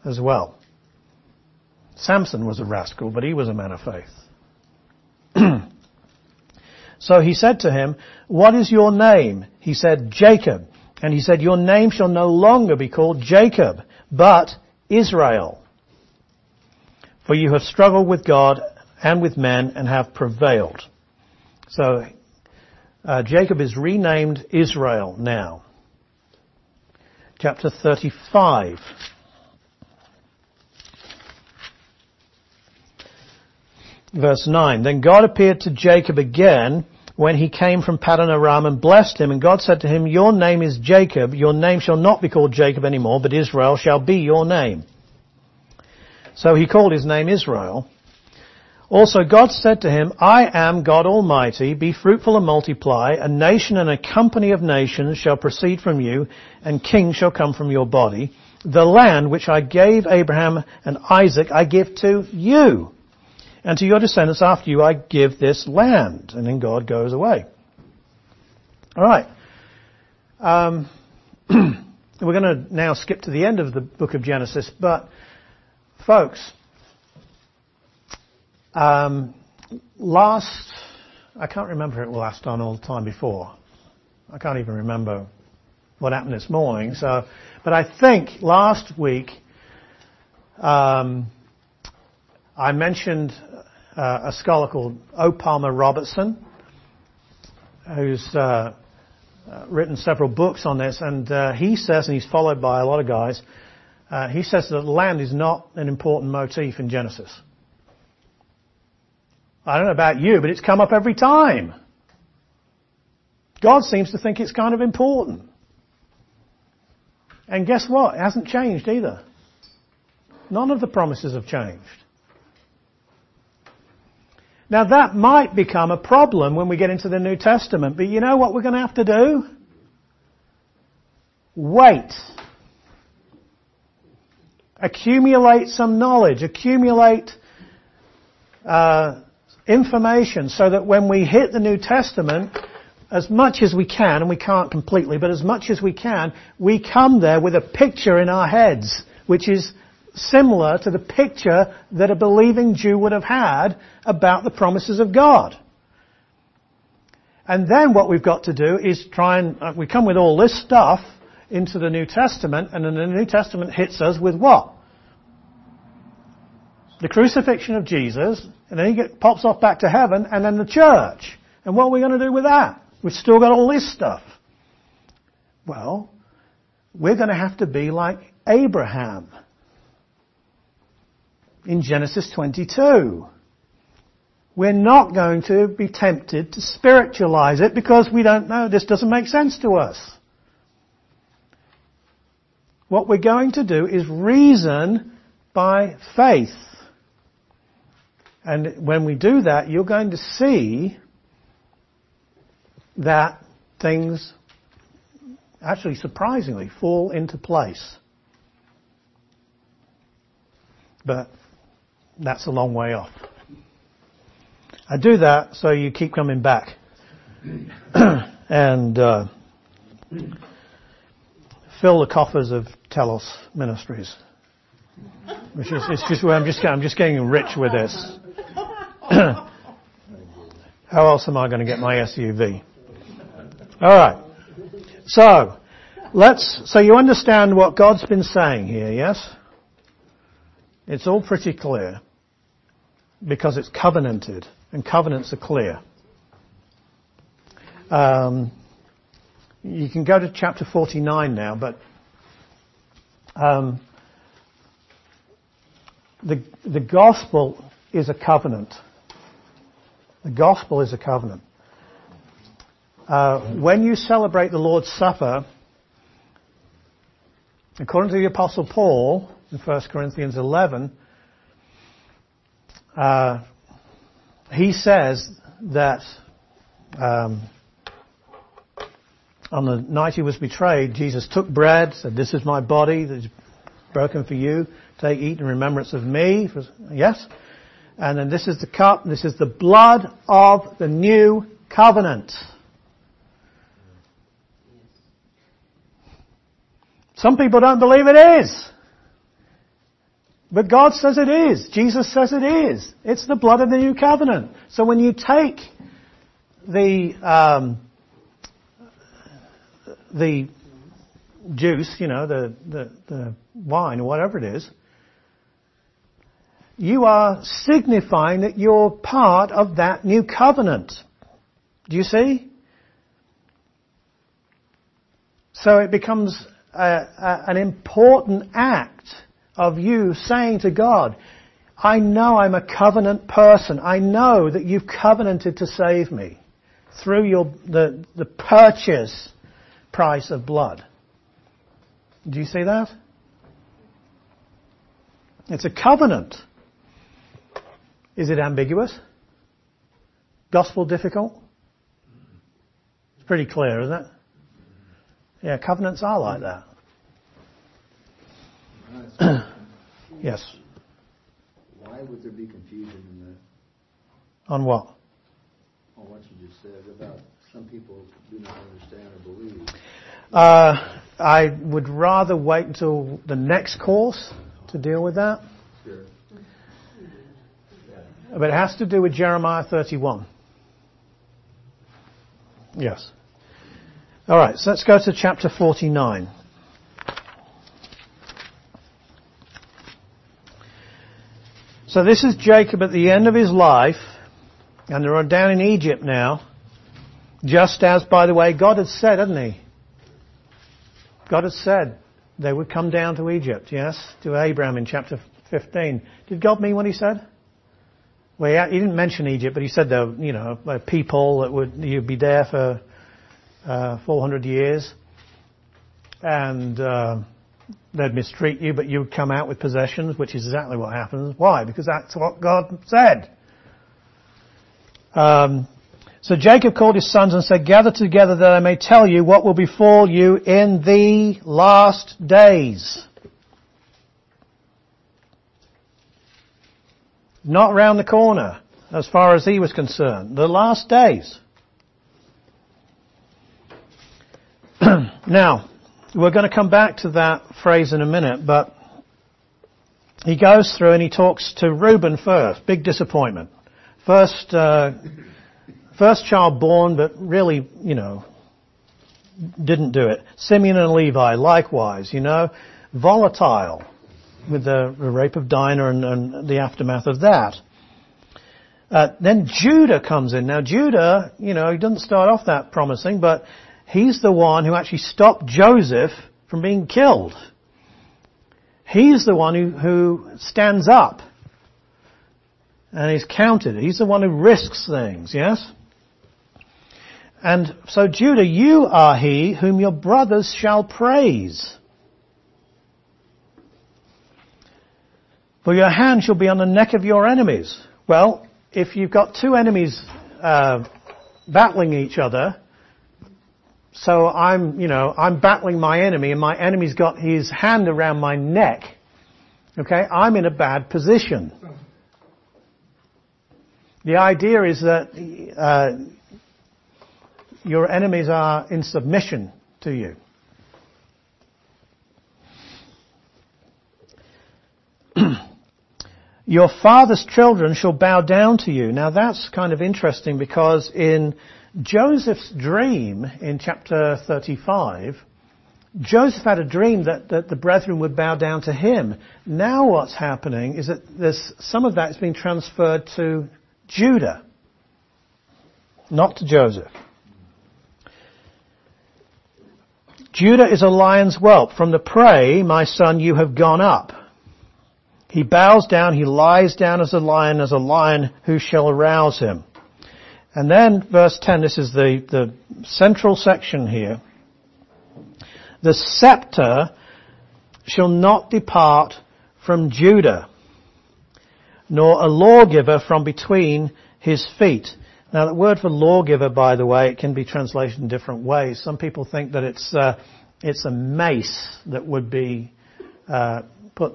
as well. Samson was a rascal, but he was a man of faith. So he said to him, What is your name? He said, Jacob. And he said, Your name shall no longer be called Jacob, but Israel. For you have struggled with God and with men and have prevailed. So uh, Jacob is renamed Israel now. Chapter 35. Verse 9. Then God appeared to Jacob again when he came from Paddan Aram and blessed him. And God said to him, Your name is Jacob. Your name shall not be called Jacob anymore, but Israel shall be your name. So he called his name Israel. Also God said to him, I am God Almighty, be fruitful and multiply, a nation and a company of nations shall proceed from you, and kings shall come from your body. The land which I gave Abraham and Isaac I give to you, and to your descendants after you I give this land. And then God goes away. Alright. Um, we're going to now skip to the end of the book of Genesis, but folks, um, last, I can't remember it last on all the time before. I can't even remember what happened this morning. So, but I think last week um, I mentioned uh, a scholar called O. Palmer Robertson, who's uh, uh, written several books on this, and uh, he says, and he's followed by a lot of guys. Uh, he says that land is not an important motif in Genesis. I don't know about you, but it's come up every time. God seems to think it's kind of important. And guess what? It hasn't changed either. None of the promises have changed. Now that might become a problem when we get into the New Testament, but you know what we're going to have to do? Wait. Accumulate some knowledge, accumulate uh, information so that when we hit the New Testament, as much as we can, and we can't completely, but as much as we can, we come there with a picture in our heads, which is similar to the picture that a believing Jew would have had about the promises of God. And then what we've got to do is try and, uh, we come with all this stuff into the New Testament, and then the New Testament hits us with what? The crucifixion of Jesus, and then he pops off back to heaven, and then the church. And what are we going to do with that? We've still got all this stuff. Well, we're going to have to be like Abraham in Genesis 22. We're not going to be tempted to spiritualize it because we don't know. This doesn't make sense to us. What we're going to do is reason by faith. And when we do that, you're going to see that things actually surprisingly fall into place. But that's a long way off. I do that so you keep coming back and uh, fill the coffers of Telos Ministries. Which is, it's just, where I'm just, I'm just getting rich with this. How else am I going to get my SUV? Alright. So, let's, so you understand what God's been saying here, yes? It's all pretty clear. Because it's covenanted, and covenants are clear. Um, you can go to chapter 49 now, but um, the, the gospel is a covenant. The gospel is a covenant. Uh, when you celebrate the Lord's Supper, according to the Apostle Paul in 1 Corinthians 11, uh, he says that um, on the night he was betrayed, Jesus took bread, said, "This is my body that is broken for you. Take, eat in remembrance of me." Yes, and then this is the cup. This is the blood of the new covenant. Some people don't believe it is. But God says it is. Jesus says it is. It's the blood of the new covenant. So when you take the um, the juice, you know, the, the the wine or whatever it is, you are signifying that you're part of that new covenant. Do you see? So it becomes a, a, an important act of you saying to God, I know I'm a covenant person. I know that you've covenanted to save me through your, the, the purchase price of blood. Do you see that? It's a covenant. Is it ambiguous? Gospel difficult? It's pretty clear, isn't it? Yeah, covenants are like that. yes. Why would there be confusion in that? On what? On what you just said about some people do not understand or believe. Uh, I would rather wait until the next course to deal with that. Sure. But it has to do with Jeremiah 31. Yes. All right, so let's go to chapter 49. This is Jacob at the end of his life, and they're down in Egypt now, just as, by the way, God had said, hadn't he? God had said they would come down to Egypt, yes, to Abraham in chapter 15. Did God mean what he said? Well, he didn't mention Egypt, but he said there, you know, people that would you'd be there for uh, 400 years, and uh, they'd mistreat you, but you'd come out with possessions, which is exactly what happens. Why? Because that's what God said. Um, so Jacob called his sons and said, Gather together that I may tell you what will befall you in the last days. Not round the corner, as far as he was concerned. The last days. now, we're going to come back to that phrase in a minute, but he goes through and he talks to Reuben first. Big disappointment. First, uh, first child born, but really, you know, didn't do it. Simeon and Levi, likewise, you know, volatile with the, rape of Dinah and, and, the aftermath of that. Uh, then Judah comes in. Now Judah, you know, he doesn't start off that promising, but he's the one who actually stopped Joseph from being killed. He's the one who, who stands up and is counted. He's the one who risks things, yes? And so Judah, you are he whom your brothers shall praise. For your hand shall be on the neck of your enemies. Well, if you've got two enemies uh, battling each other, so I'm, you know, I'm battling my enemy and my enemy's got his hand around my neck. Okay, I'm in a bad position. The idea is that uh, your enemies are in submission to you. Your father's children shall bow down to you. Now that's kind of interesting because in Joseph's dream in chapter 35, Joseph had a dream that, that the brethren would bow down to him. Now what's happening is that there's, some of that has been transferred to Judah, not to Joseph. Judah is a lion's whelp. From the prey, my son, you have gone up. He bows down, he lies down as a lion, as a lion who shall arouse him. And then verse 10, this is the, the central section here. The scepter shall not depart from Judah, nor a lawgiver from between his feet. Now, the word for lawgiver, by the way, it can be translated in different ways. Some people think that it's uh, it's a mace that would be uh, put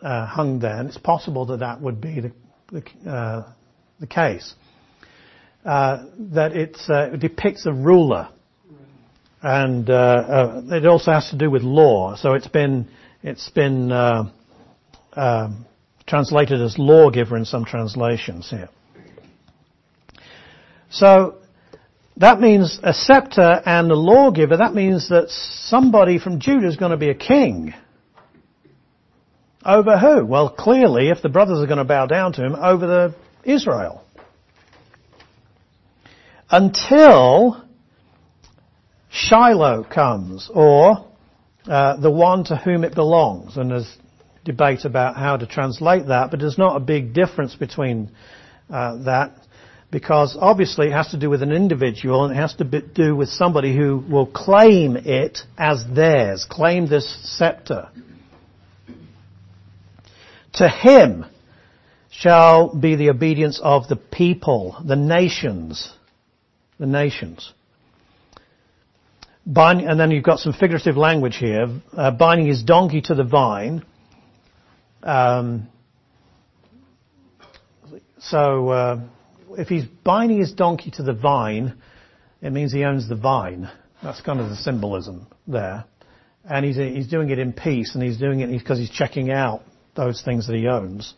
uh, hung there, and it's possible that that would be the the, uh, the case. Uh, that uh, it depicts a ruler, and uh, uh, it also has to do with law. So it's been it's been um, translated as lawgiver in some translations here. So that means a scepter and a lawgiver. That means that somebody from Judah is going to be a king. Over who? Well, clearly, if the brothers are going to bow down to him, over the Israel. Until Shiloh comes, or uh, the one to whom it belongs, and there's debate about how to translate that, but there's not a big difference between uh, that because obviously it has to do with an individual and it has to do with somebody who will claim it as theirs, claim this scepter. To him shall be the obedience of the people, the nations, the nations. And then you've got some figurative language here, uh, binding his donkey to the vine. Um, so uh, if he's binding his donkey to the vine, it means he owns the vine. That's kind of the symbolism there. And he's, he's doing it in peace, and he's doing it because he's checking out those things that he owns.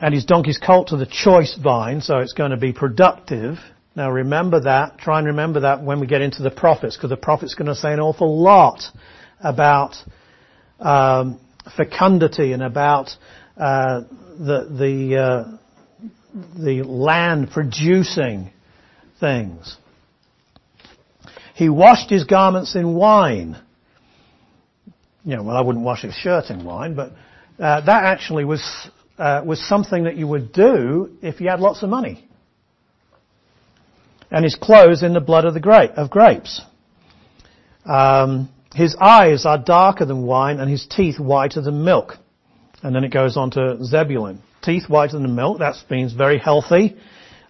And his donkey's colt to the choice vine, so it's going to be productive. Now remember that, try and remember that when we get into the prophets, because the prophet's going to say an awful lot about um, fecundity and about uh, the the uh, the land producing things. He washed his garments in wine. You know, well, I wouldn't wash his shirt in wine, but uh, that actually was uh, was something that you would do if you had lots of money and his clothes in the blood of the grape, of grapes. Um, his eyes are darker than wine and his teeth whiter than milk. And then it goes on to Zebulun. Teeth whiter than milk, that means very healthy.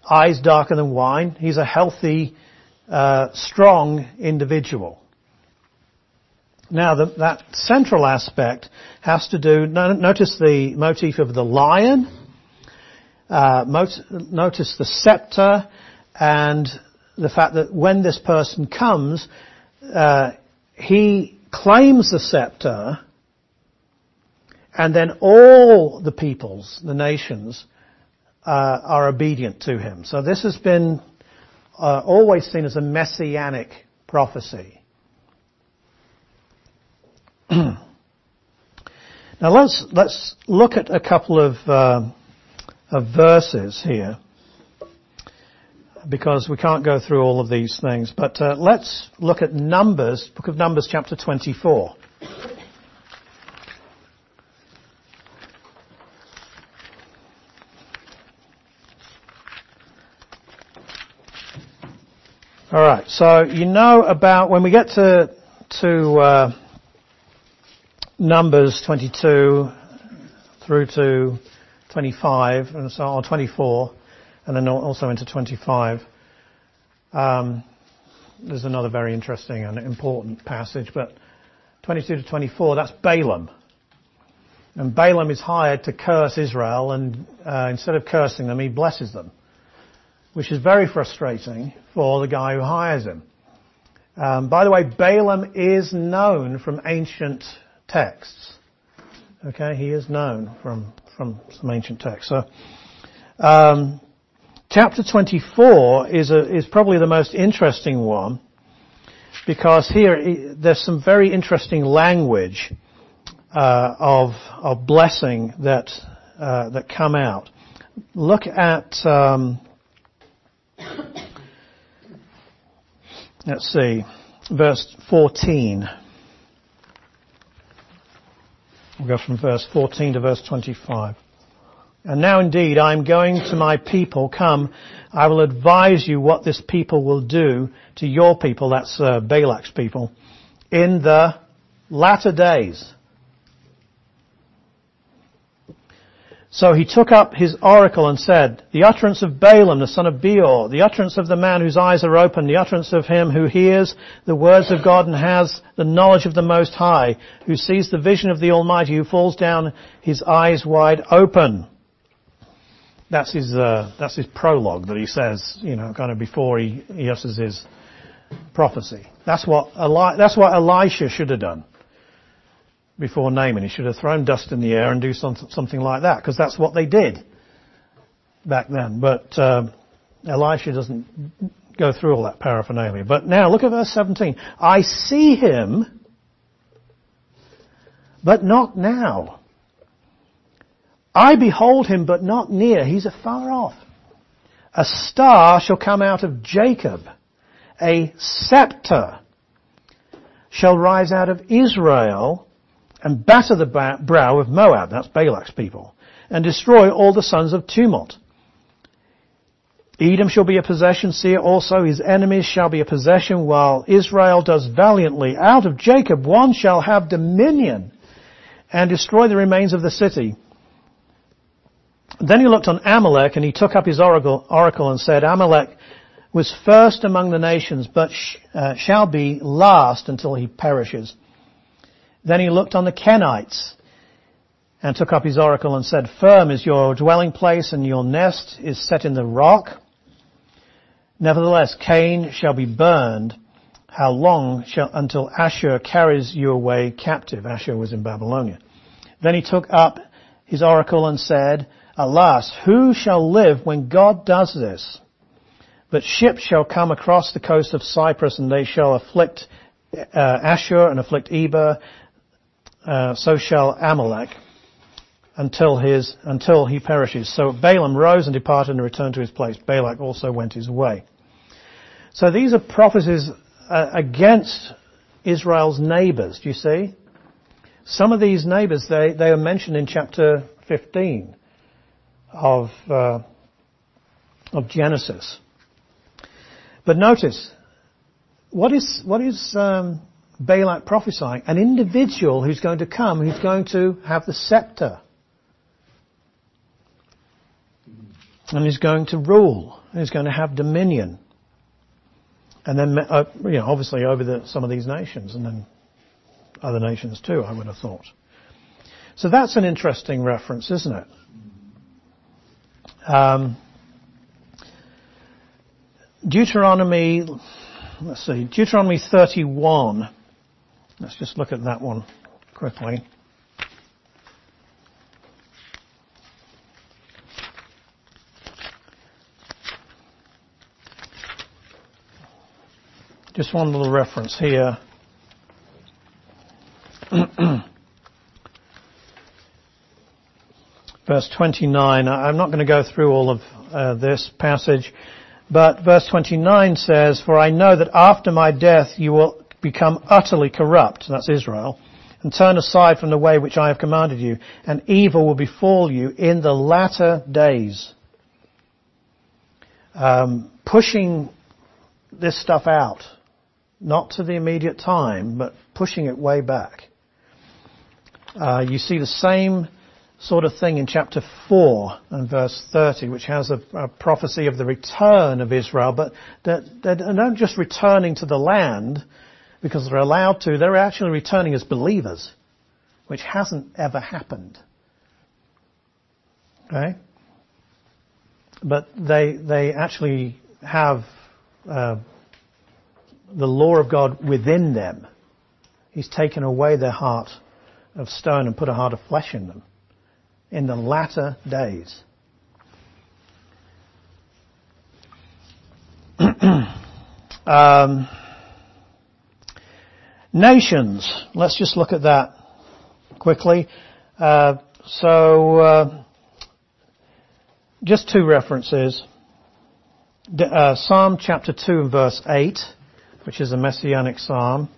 Eyes darker than wine. He's a healthy, uh, strong individual. Now the, that central aspect has to do, notice the motif of the lion, uh, notice the scepter, and the fact that when this person comes, uh, he claims the scepter, and then all the peoples, the nations, uh, are obedient to him. So this has been uh, always seen as a messianic prophecy. now let's let's look at a couple of, uh, of verses here because we can't go through all of these things. But uh, let's look at Numbers, Book of Numbers, chapter 24. All right. So you know about when we get to to uh, Numbers 22 through to 25 and so on, 24 and then also into 25. Um, there's another very interesting and important passage, but 22 to 24, that's Balaam. And Balaam is hired to curse Israel, and uh, instead of cursing them, he blesses them, which is very frustrating for the guy who hires him. Um, by the way, Balaam is known from ancient texts. Okay, he is known from from some ancient texts. So, um, Chapter 24 is, a, is probably the most interesting one because here there's some very interesting language uh, of, of blessing that, uh, that come out. Look at, um, let's see, verse 14. We'll go from verse 14 to verse 25. And now indeed I am going to my people. Come, I will advise you what this people will do to your people, that's uh, Balak's people, in the latter days. So he took up his oracle and said, The utterance of Balaam, the son of Beor, the utterance of the man whose eyes are open, the utterance of him who hears the words of God and has the knowledge of the Most High, who sees the vision of the Almighty, who falls down his eyes wide open. That's his, uh, that's his prologue that he says, you know, kind of before he, he utters his prophecy. That's what, Eli- that's what Elisha should have done before Naaman. He should have thrown dust in the air and do some, something like that, because that's what they did back then. But uh, Elisha doesn't go through all that paraphernalia. But now look at verse 17. I see him, but not now. I behold him, but not near. He's afar off. A star shall come out of Jacob. A scepter shall rise out of Israel and batter the brow of Moab. That's Balak's people. And destroy all the sons of tumult. Edom shall be a possession, Seir also, his enemies shall be a possession, while Israel does valiantly. Out of Jacob one shall have dominion, and destroy the remains of the city. Then he looked on Amalek, and he took up his oracle, oracle and said, Amalek was first among the nations, but sh- uh, shall be last until he perishes. Then he looked on the Kenites, and took up his oracle and said, Firm is your dwelling place, and your nest is set in the rock. Nevertheless, Cain shall be burned. How long shall, until Ashur carries you away captive? Ashur was in Babylonia. Then he took up his oracle and said, Alas, who shall live when God does this? But ships shall come across the coast of Cyprus and they shall afflict uh, Ashur and afflict Eber. Uh, so shall Amalek until his, until he perishes. So Balaam rose and departed and returned to his place. Balak also went his way. So these are prophecies uh, against Israel's neighbors, do you see? Some of these neighbors, they, they are mentioned in chapter 15 of, uh, of Genesis. But notice, what is, what is um, Balak prophesying? An individual who's going to come, who's going to have the scepter. and he's going to rule. He's going to have dominion. And then, uh, you know, obviously over the, some of these nations and then other nations too, I would have thought. So that's an interesting reference, isn't it? Um, Deuteronomy, let's see, Deuteronomy 31. Let's just look at that one quickly. Just one little reference here. verse 29. I'm not going to go through all of uh, this passage, but verse 29 says, For I know that after my death you will become utterly corrupt, that's Israel, and turn aside from the way which I have commanded you, and evil will befall you in the latter days. Um, pushing this stuff out not to the immediate time, but pushing it way back. Uh, you see the same sort of thing in chapter 4 and verse 30, which has a, a prophecy of the return of Israel, but they're, they're not just returning to the land because they're allowed to, they're actually returning as believers, which hasn't ever happened. Okay? But they, they actually have uh, the law of God within them. He's taken away their heart of stone and put a heart of flesh in them in the latter days. um, nations. Let's just look at that quickly. Uh, so, uh, just two references. Uh, Psalm chapter 2 and verse 8 which is a messianic psalm.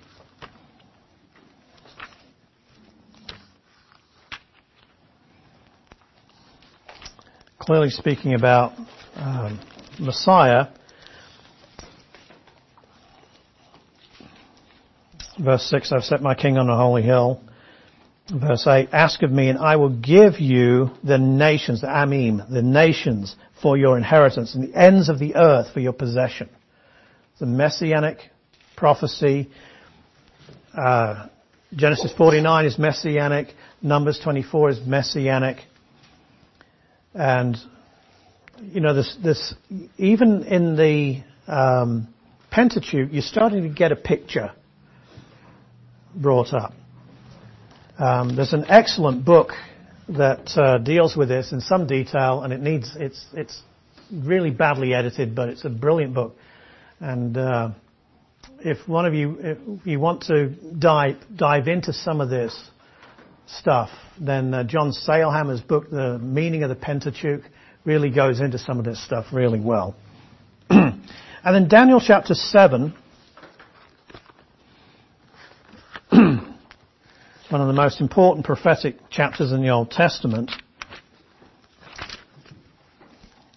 Clearly speaking about um, Messiah. Verse 6, I've set my king on a holy hill. Verse 8, ask of me and I will give you the nations, the Amim, the nations for your inheritance and the ends of the earth for your possession. The messianic prophecy. Uh, Genesis 49 is messianic. Numbers 24 is messianic. And, you know, this, this, even in the um, Pentateuch, you're starting to get a picture brought up. Um, there's an excellent book that uh, deals with this in some detail, and it needs it's it's really badly edited, but it's a brilliant book. And uh, if one of you, if you want to dive, dive into some of this, stuff, then uh, John Sailhamer's book, The Meaning of the Pentateuch, really goes into some of this stuff really well. and then Daniel chapter 7, one of the most important prophetic chapters in the Old Testament,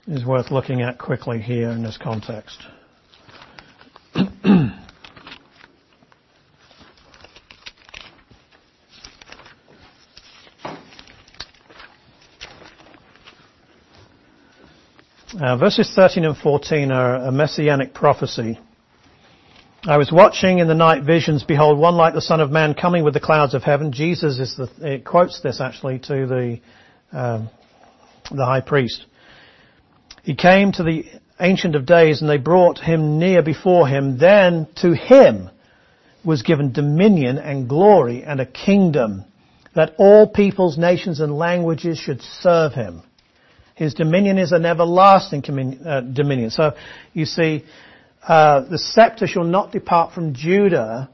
is worth looking at quickly here in this context. verses 13 and 14 are a messianic prophecy. I was watching in the night visions, behold, one like the Son of Man coming with the clouds of heaven. Jesus is the, it quotes this actually to the, uh, the high priest. He came to the Ancient of Days and they brought him near before him. Then to him was given dominion and glory and a kingdom that all peoples, nations and languages should serve him. His dominion is an everlasting uh, dominion. So you see, uh, the scepter shall not depart from Judah,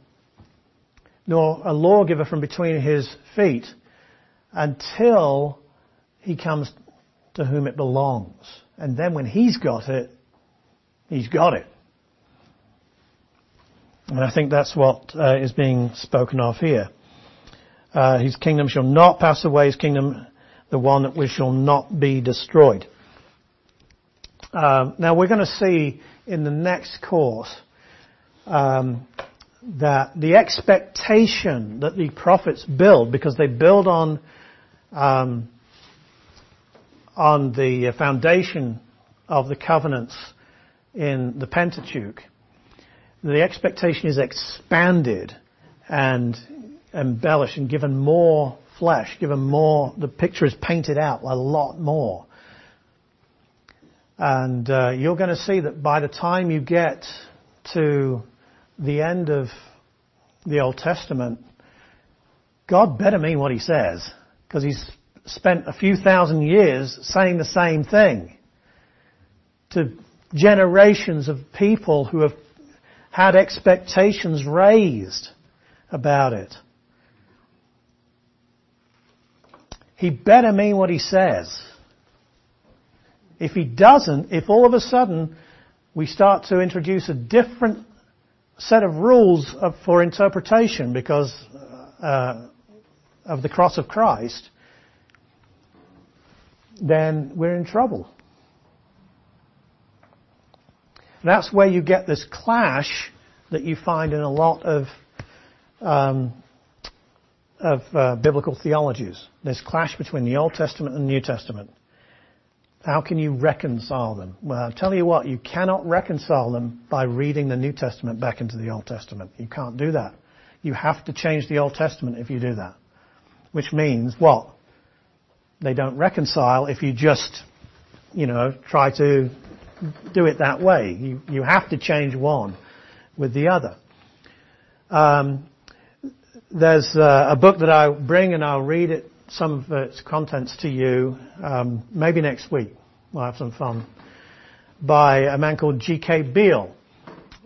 nor a lawgiver from between his feet, until he comes to whom it belongs. And then when he's got it, he's got it. And I think that's what uh, is being spoken of here. Uh, his kingdom shall not pass away. His kingdom the one that we shall not be destroyed. Um, now we're going to see in the next course um, that the expectation that the prophets build, because they build on um, on the foundation of the covenants in the Pentateuch, the expectation is expanded and embellished and given more flesh, given more, the picture is painted out a lot more. And uh, you're going to see that by the time you get to the end of the Old Testament, God better mean what He says, because He's spent a few thousand years saying the same thing to generations of people who have had expectations raised about it. He better mean what he says. If he doesn't, if all of a sudden we start to introduce a different set of rules for interpretation because uh, of the cross of Christ, then we're in trouble. That's where you get this clash that you find in a lot of um, of uh, biblical theologies. There's clash between the Old Testament and the New Testament. How can you reconcile them? Well, I'll tell you what, you cannot reconcile them by reading the New Testament back into the Old Testament. You can't do that. You have to change the Old Testament if you do that. Which means what? They don't reconcile if you just, you know, try to do it that way. You, you have to change one with the other. Um, there's uh, a book that I'll bring and I'll read it, some of its contents to you, um, maybe next week. We'll have some fun. By a man called G.K. Beale,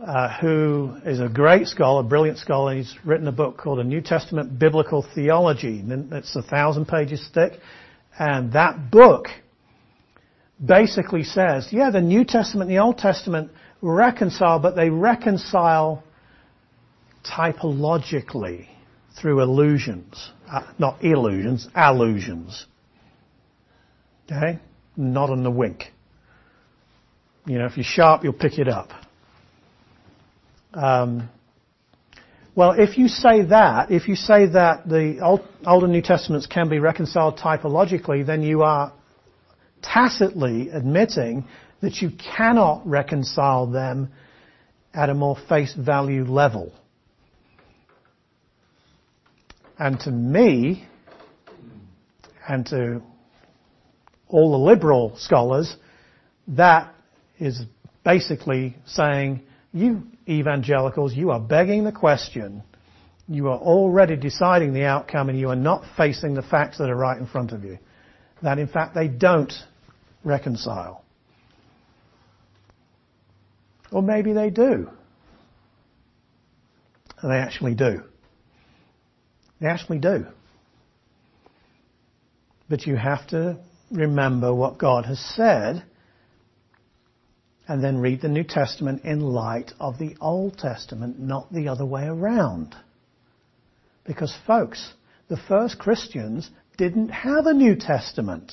uh, who is a great scholar, a brilliant scholar. He's written a book called A New Testament Biblical Theology. It's a thousand pages thick. And that book basically says, yeah, the New Testament and the Old Testament reconcile, but they reconcile typologically through illusions. Uh, not illusions, allusions. Okay? Not on the wink. You know, if you're sharp, you'll pick it up. Um, well, if you say that, if you say that the Old, Old and New Testaments can be reconciled typologically, then you are tacitly admitting that you cannot reconcile them at a more face value level. And to me, and to all the liberal scholars, that is basically saying, you evangelicals, you are begging the question. You are already deciding the outcome and you are not facing the facts that are right in front of you. That in fact they don't reconcile. Or maybe they do. And they actually do. Actually do. But you have to remember what God has said and then read the New Testament in light of the Old Testament, not the other way around. Because folks, the first Christians didn't have a New Testament.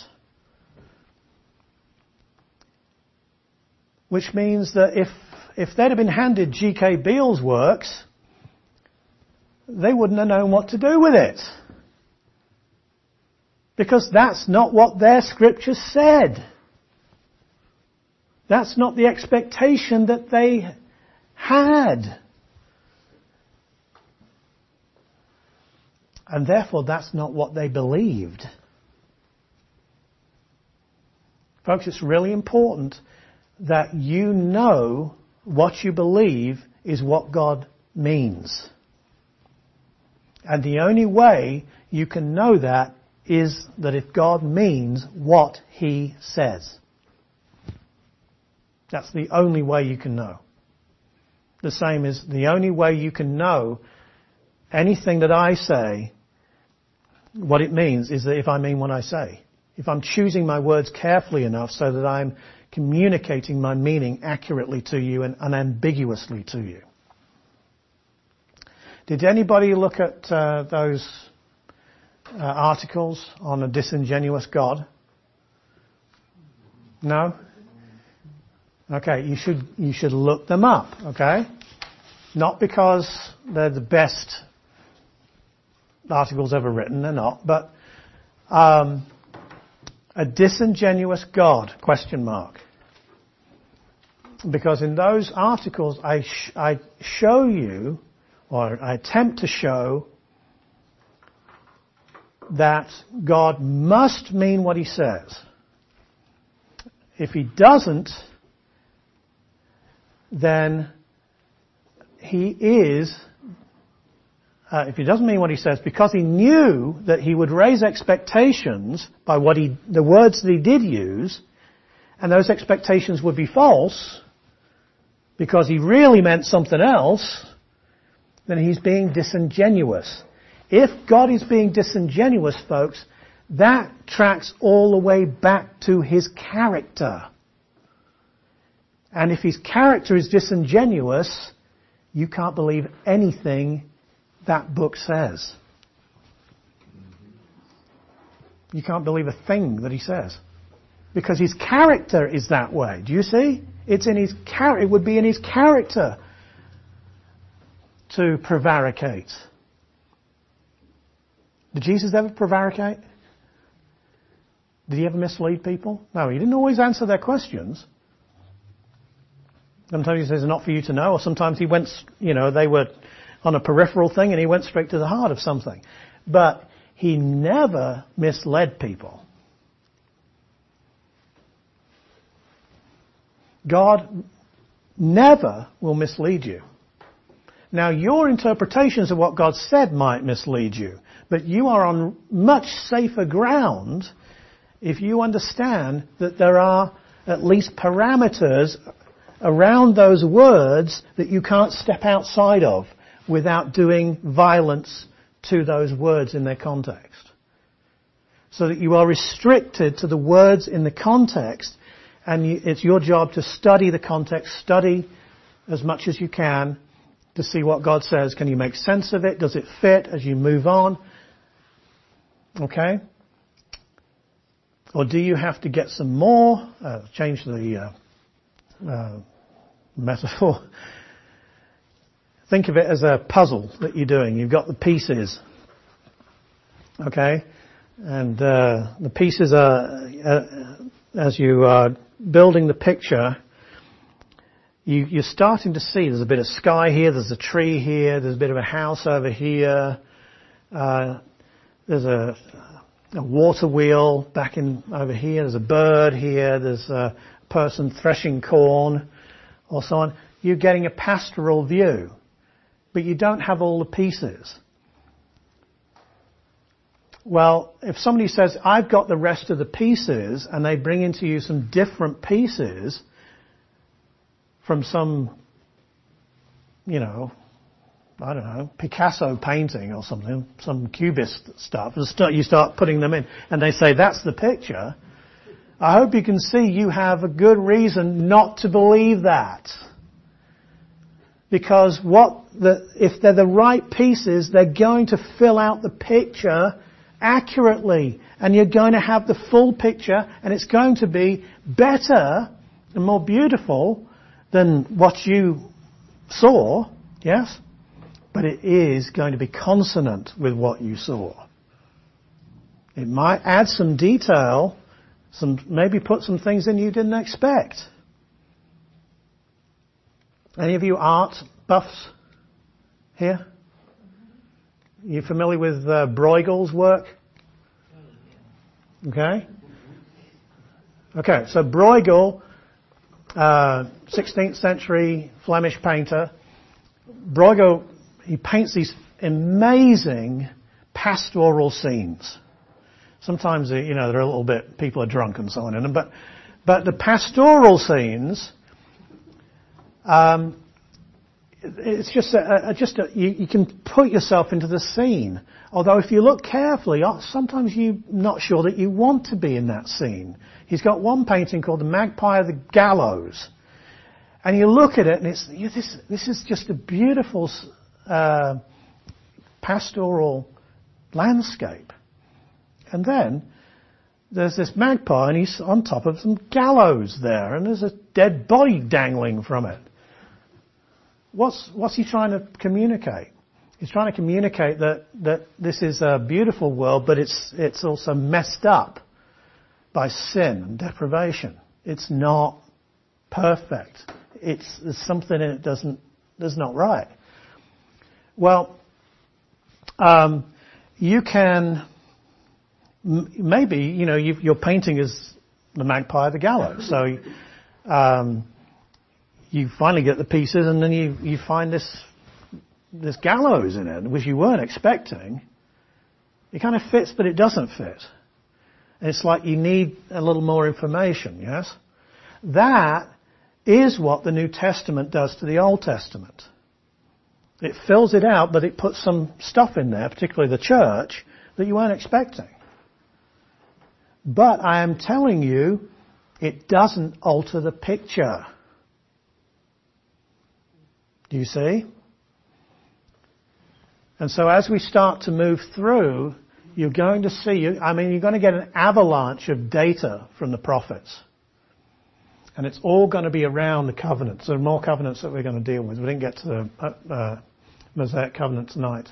Which means that if, if they'd have been handed G.K. Beale's works, they wouldn't have known what to do with it. Because that's not what their scriptures said. That's not the expectation that they had. And therefore, that's not what they believed. Folks, it's really important that you know what you believe is what God means. And the only way you can know that is that if God means what He says. That's the only way you can know. The same is the only way you can know anything that I say, what it means is that if I mean what I say. If I'm choosing my words carefully enough so that I'm communicating my meaning accurately to you and unambiguously to you. Did anybody look at uh, those uh, articles on a disingenuous God? No? Okay, you should, you should look them up, okay? Not because they're the best articles ever written, they're not, but um, a disingenuous God, question mark. Because in those articles I, sh- I show you, or I attempt to show, that God must mean what He says. If He doesn't, then he is, uh, if he doesn't mean what he says, because he knew that he would raise expectations by what he, the words that he did use, and those expectations would be false, because he really meant something else, then he's being disingenuous. If God is being disingenuous, folks, that tracks all the way back to his character. And if his character is disingenuous, you can't believe anything that book says. You can't believe a thing that he says. Because his character is that way. Do you see? It's in his character. It would be in his character to prevaricate. Did Jesus ever prevaricate? Did he ever mislead people? No, he didn't always answer their questions. Sometimes he says not for you to know, or sometimes he went, you know, they were on a peripheral thing and he went straight to the heart of something. But he never misled people. God never will mislead you. Now your interpretations of what God said might mislead you, but you are on much safer ground if you understand that there are at least parameters around those words that you can't step outside of without doing violence to those words in their context. So that you are restricted to the words in the context and it's your job to study the context, study as much as you can to see what God says. Can you make sense of it? Does it fit as you move on? Okay? Or do you have to get some more? Uh, change the uh, uh, metaphor. Think of it as a puzzle that you're doing. You've got the pieces, okay, and uh, the pieces are uh, as you are building the picture. You, are starting to see there's a bit of sky here, there's a tree here, there's a bit of a house over here, uh, there's a, a water wheel back in over here, there's a bird here, there's a person threshing corn or so on. You're getting a pastoral view, but you don't have all the pieces. Well, if somebody says, I've got the rest of the pieces, and they bring into you some different pieces from some, you know, I don't know, Picasso painting or something, some cubist stuff, you start putting them in, and they say that's the picture. I hope you can see you have a good reason not to believe that. Because what the, if they're the right pieces, they're going to fill out the picture accurately. And you're going to have the full picture and it's going to be better and more beautiful than what you saw. Yes? But it is going to be consonant with what you saw. It might add some detail, some, maybe put some things in you didn't expect. Any of you art buffs here? You familiar with uh, Bruegel's work? Okay. Okay, so Bruegel, 16th century Flemish painter. Bruegel, he paints these amazing pastoral scenes. Sometimes, you know, they're a little bit, people are drunk and so on in them, but, but the pastoral scenes um, it's just a, a, just a, you, you, can put yourself into the scene. Although if you look carefully, uh, sometimes you're not sure that you want to be in that scene. He's got one painting called The Magpie of the Gallows. And you look at it and it's, this, this is just a beautiful uh, pastoral landscape. And then there's this magpie and he's on top of some gallows there and there's a dead body dangling from it. What's, what's he trying to communicate? He's trying to communicate that, that this is a beautiful world, but it's, it's also messed up by sin and deprivation. It's not perfect. It's, there's something in it doesn't, that's not right. Well, um, you can, maybe, you know, your painting is the magpie of the gallows. So, um, you finally get the pieces and then you, you find this, this gallows in it, which you weren't expecting. It kind of fits, but it doesn't fit. it's like you need a little more information, yes? That is what the New Testament does to the Old Testament. It fills it out, but it puts some stuff in there, particularly the church, that you weren't expecting. But I am telling you, it doesn't alter the picture. Do you see? And so as we start to move through, you're going to see, I mean, you're going to get an avalanche of data from the prophets. And it's all going to be around the covenants. There are more covenants that we're going to deal with. We didn't get to the uh, uh, Mosaic covenant tonight.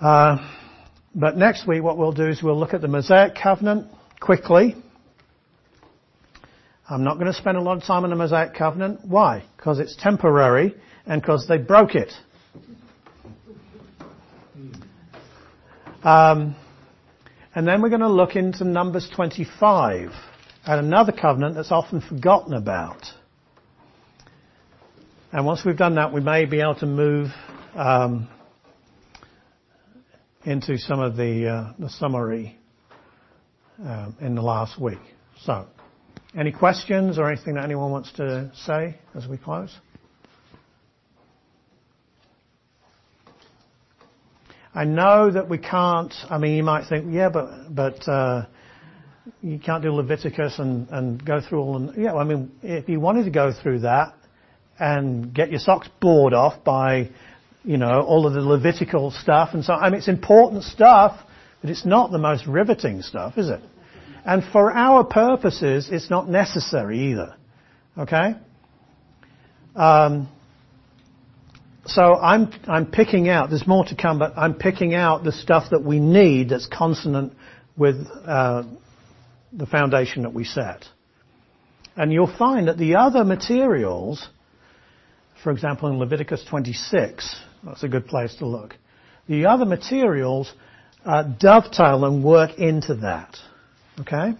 Uh, but next week what we'll do is we'll look at the Mosaic covenant quickly. I'm not going to spend a lot of time on the Mosaic covenant. Why? Because it's temporary and because they broke it. Um, and then we're going to look into Numbers 25 and another covenant that's often forgotten about. And once we've done that, we may be able to move um, into some of the, uh, the summary uh, in the last week. So. Any questions or anything that anyone wants to say as we close? I know that we can't, I mean, you might think, yeah, but, but, uh, you can't do Leviticus and, and go through all, yeah, I mean, if you wanted to go through that and get your socks bored off by, you know, all of the Levitical stuff and so, I mean, it's important stuff, but it's not the most riveting stuff, is it? And for our purposes, it's not necessary either. Okay? Um, so I'm, I'm picking out, there's more to come, but I'm picking out the stuff that we need that's consonant with uh, the foundation that we set. And you'll find that the other materials, for example in Leviticus 26, that's a good place to look, the other materials uh, dovetail and work into that. Okay?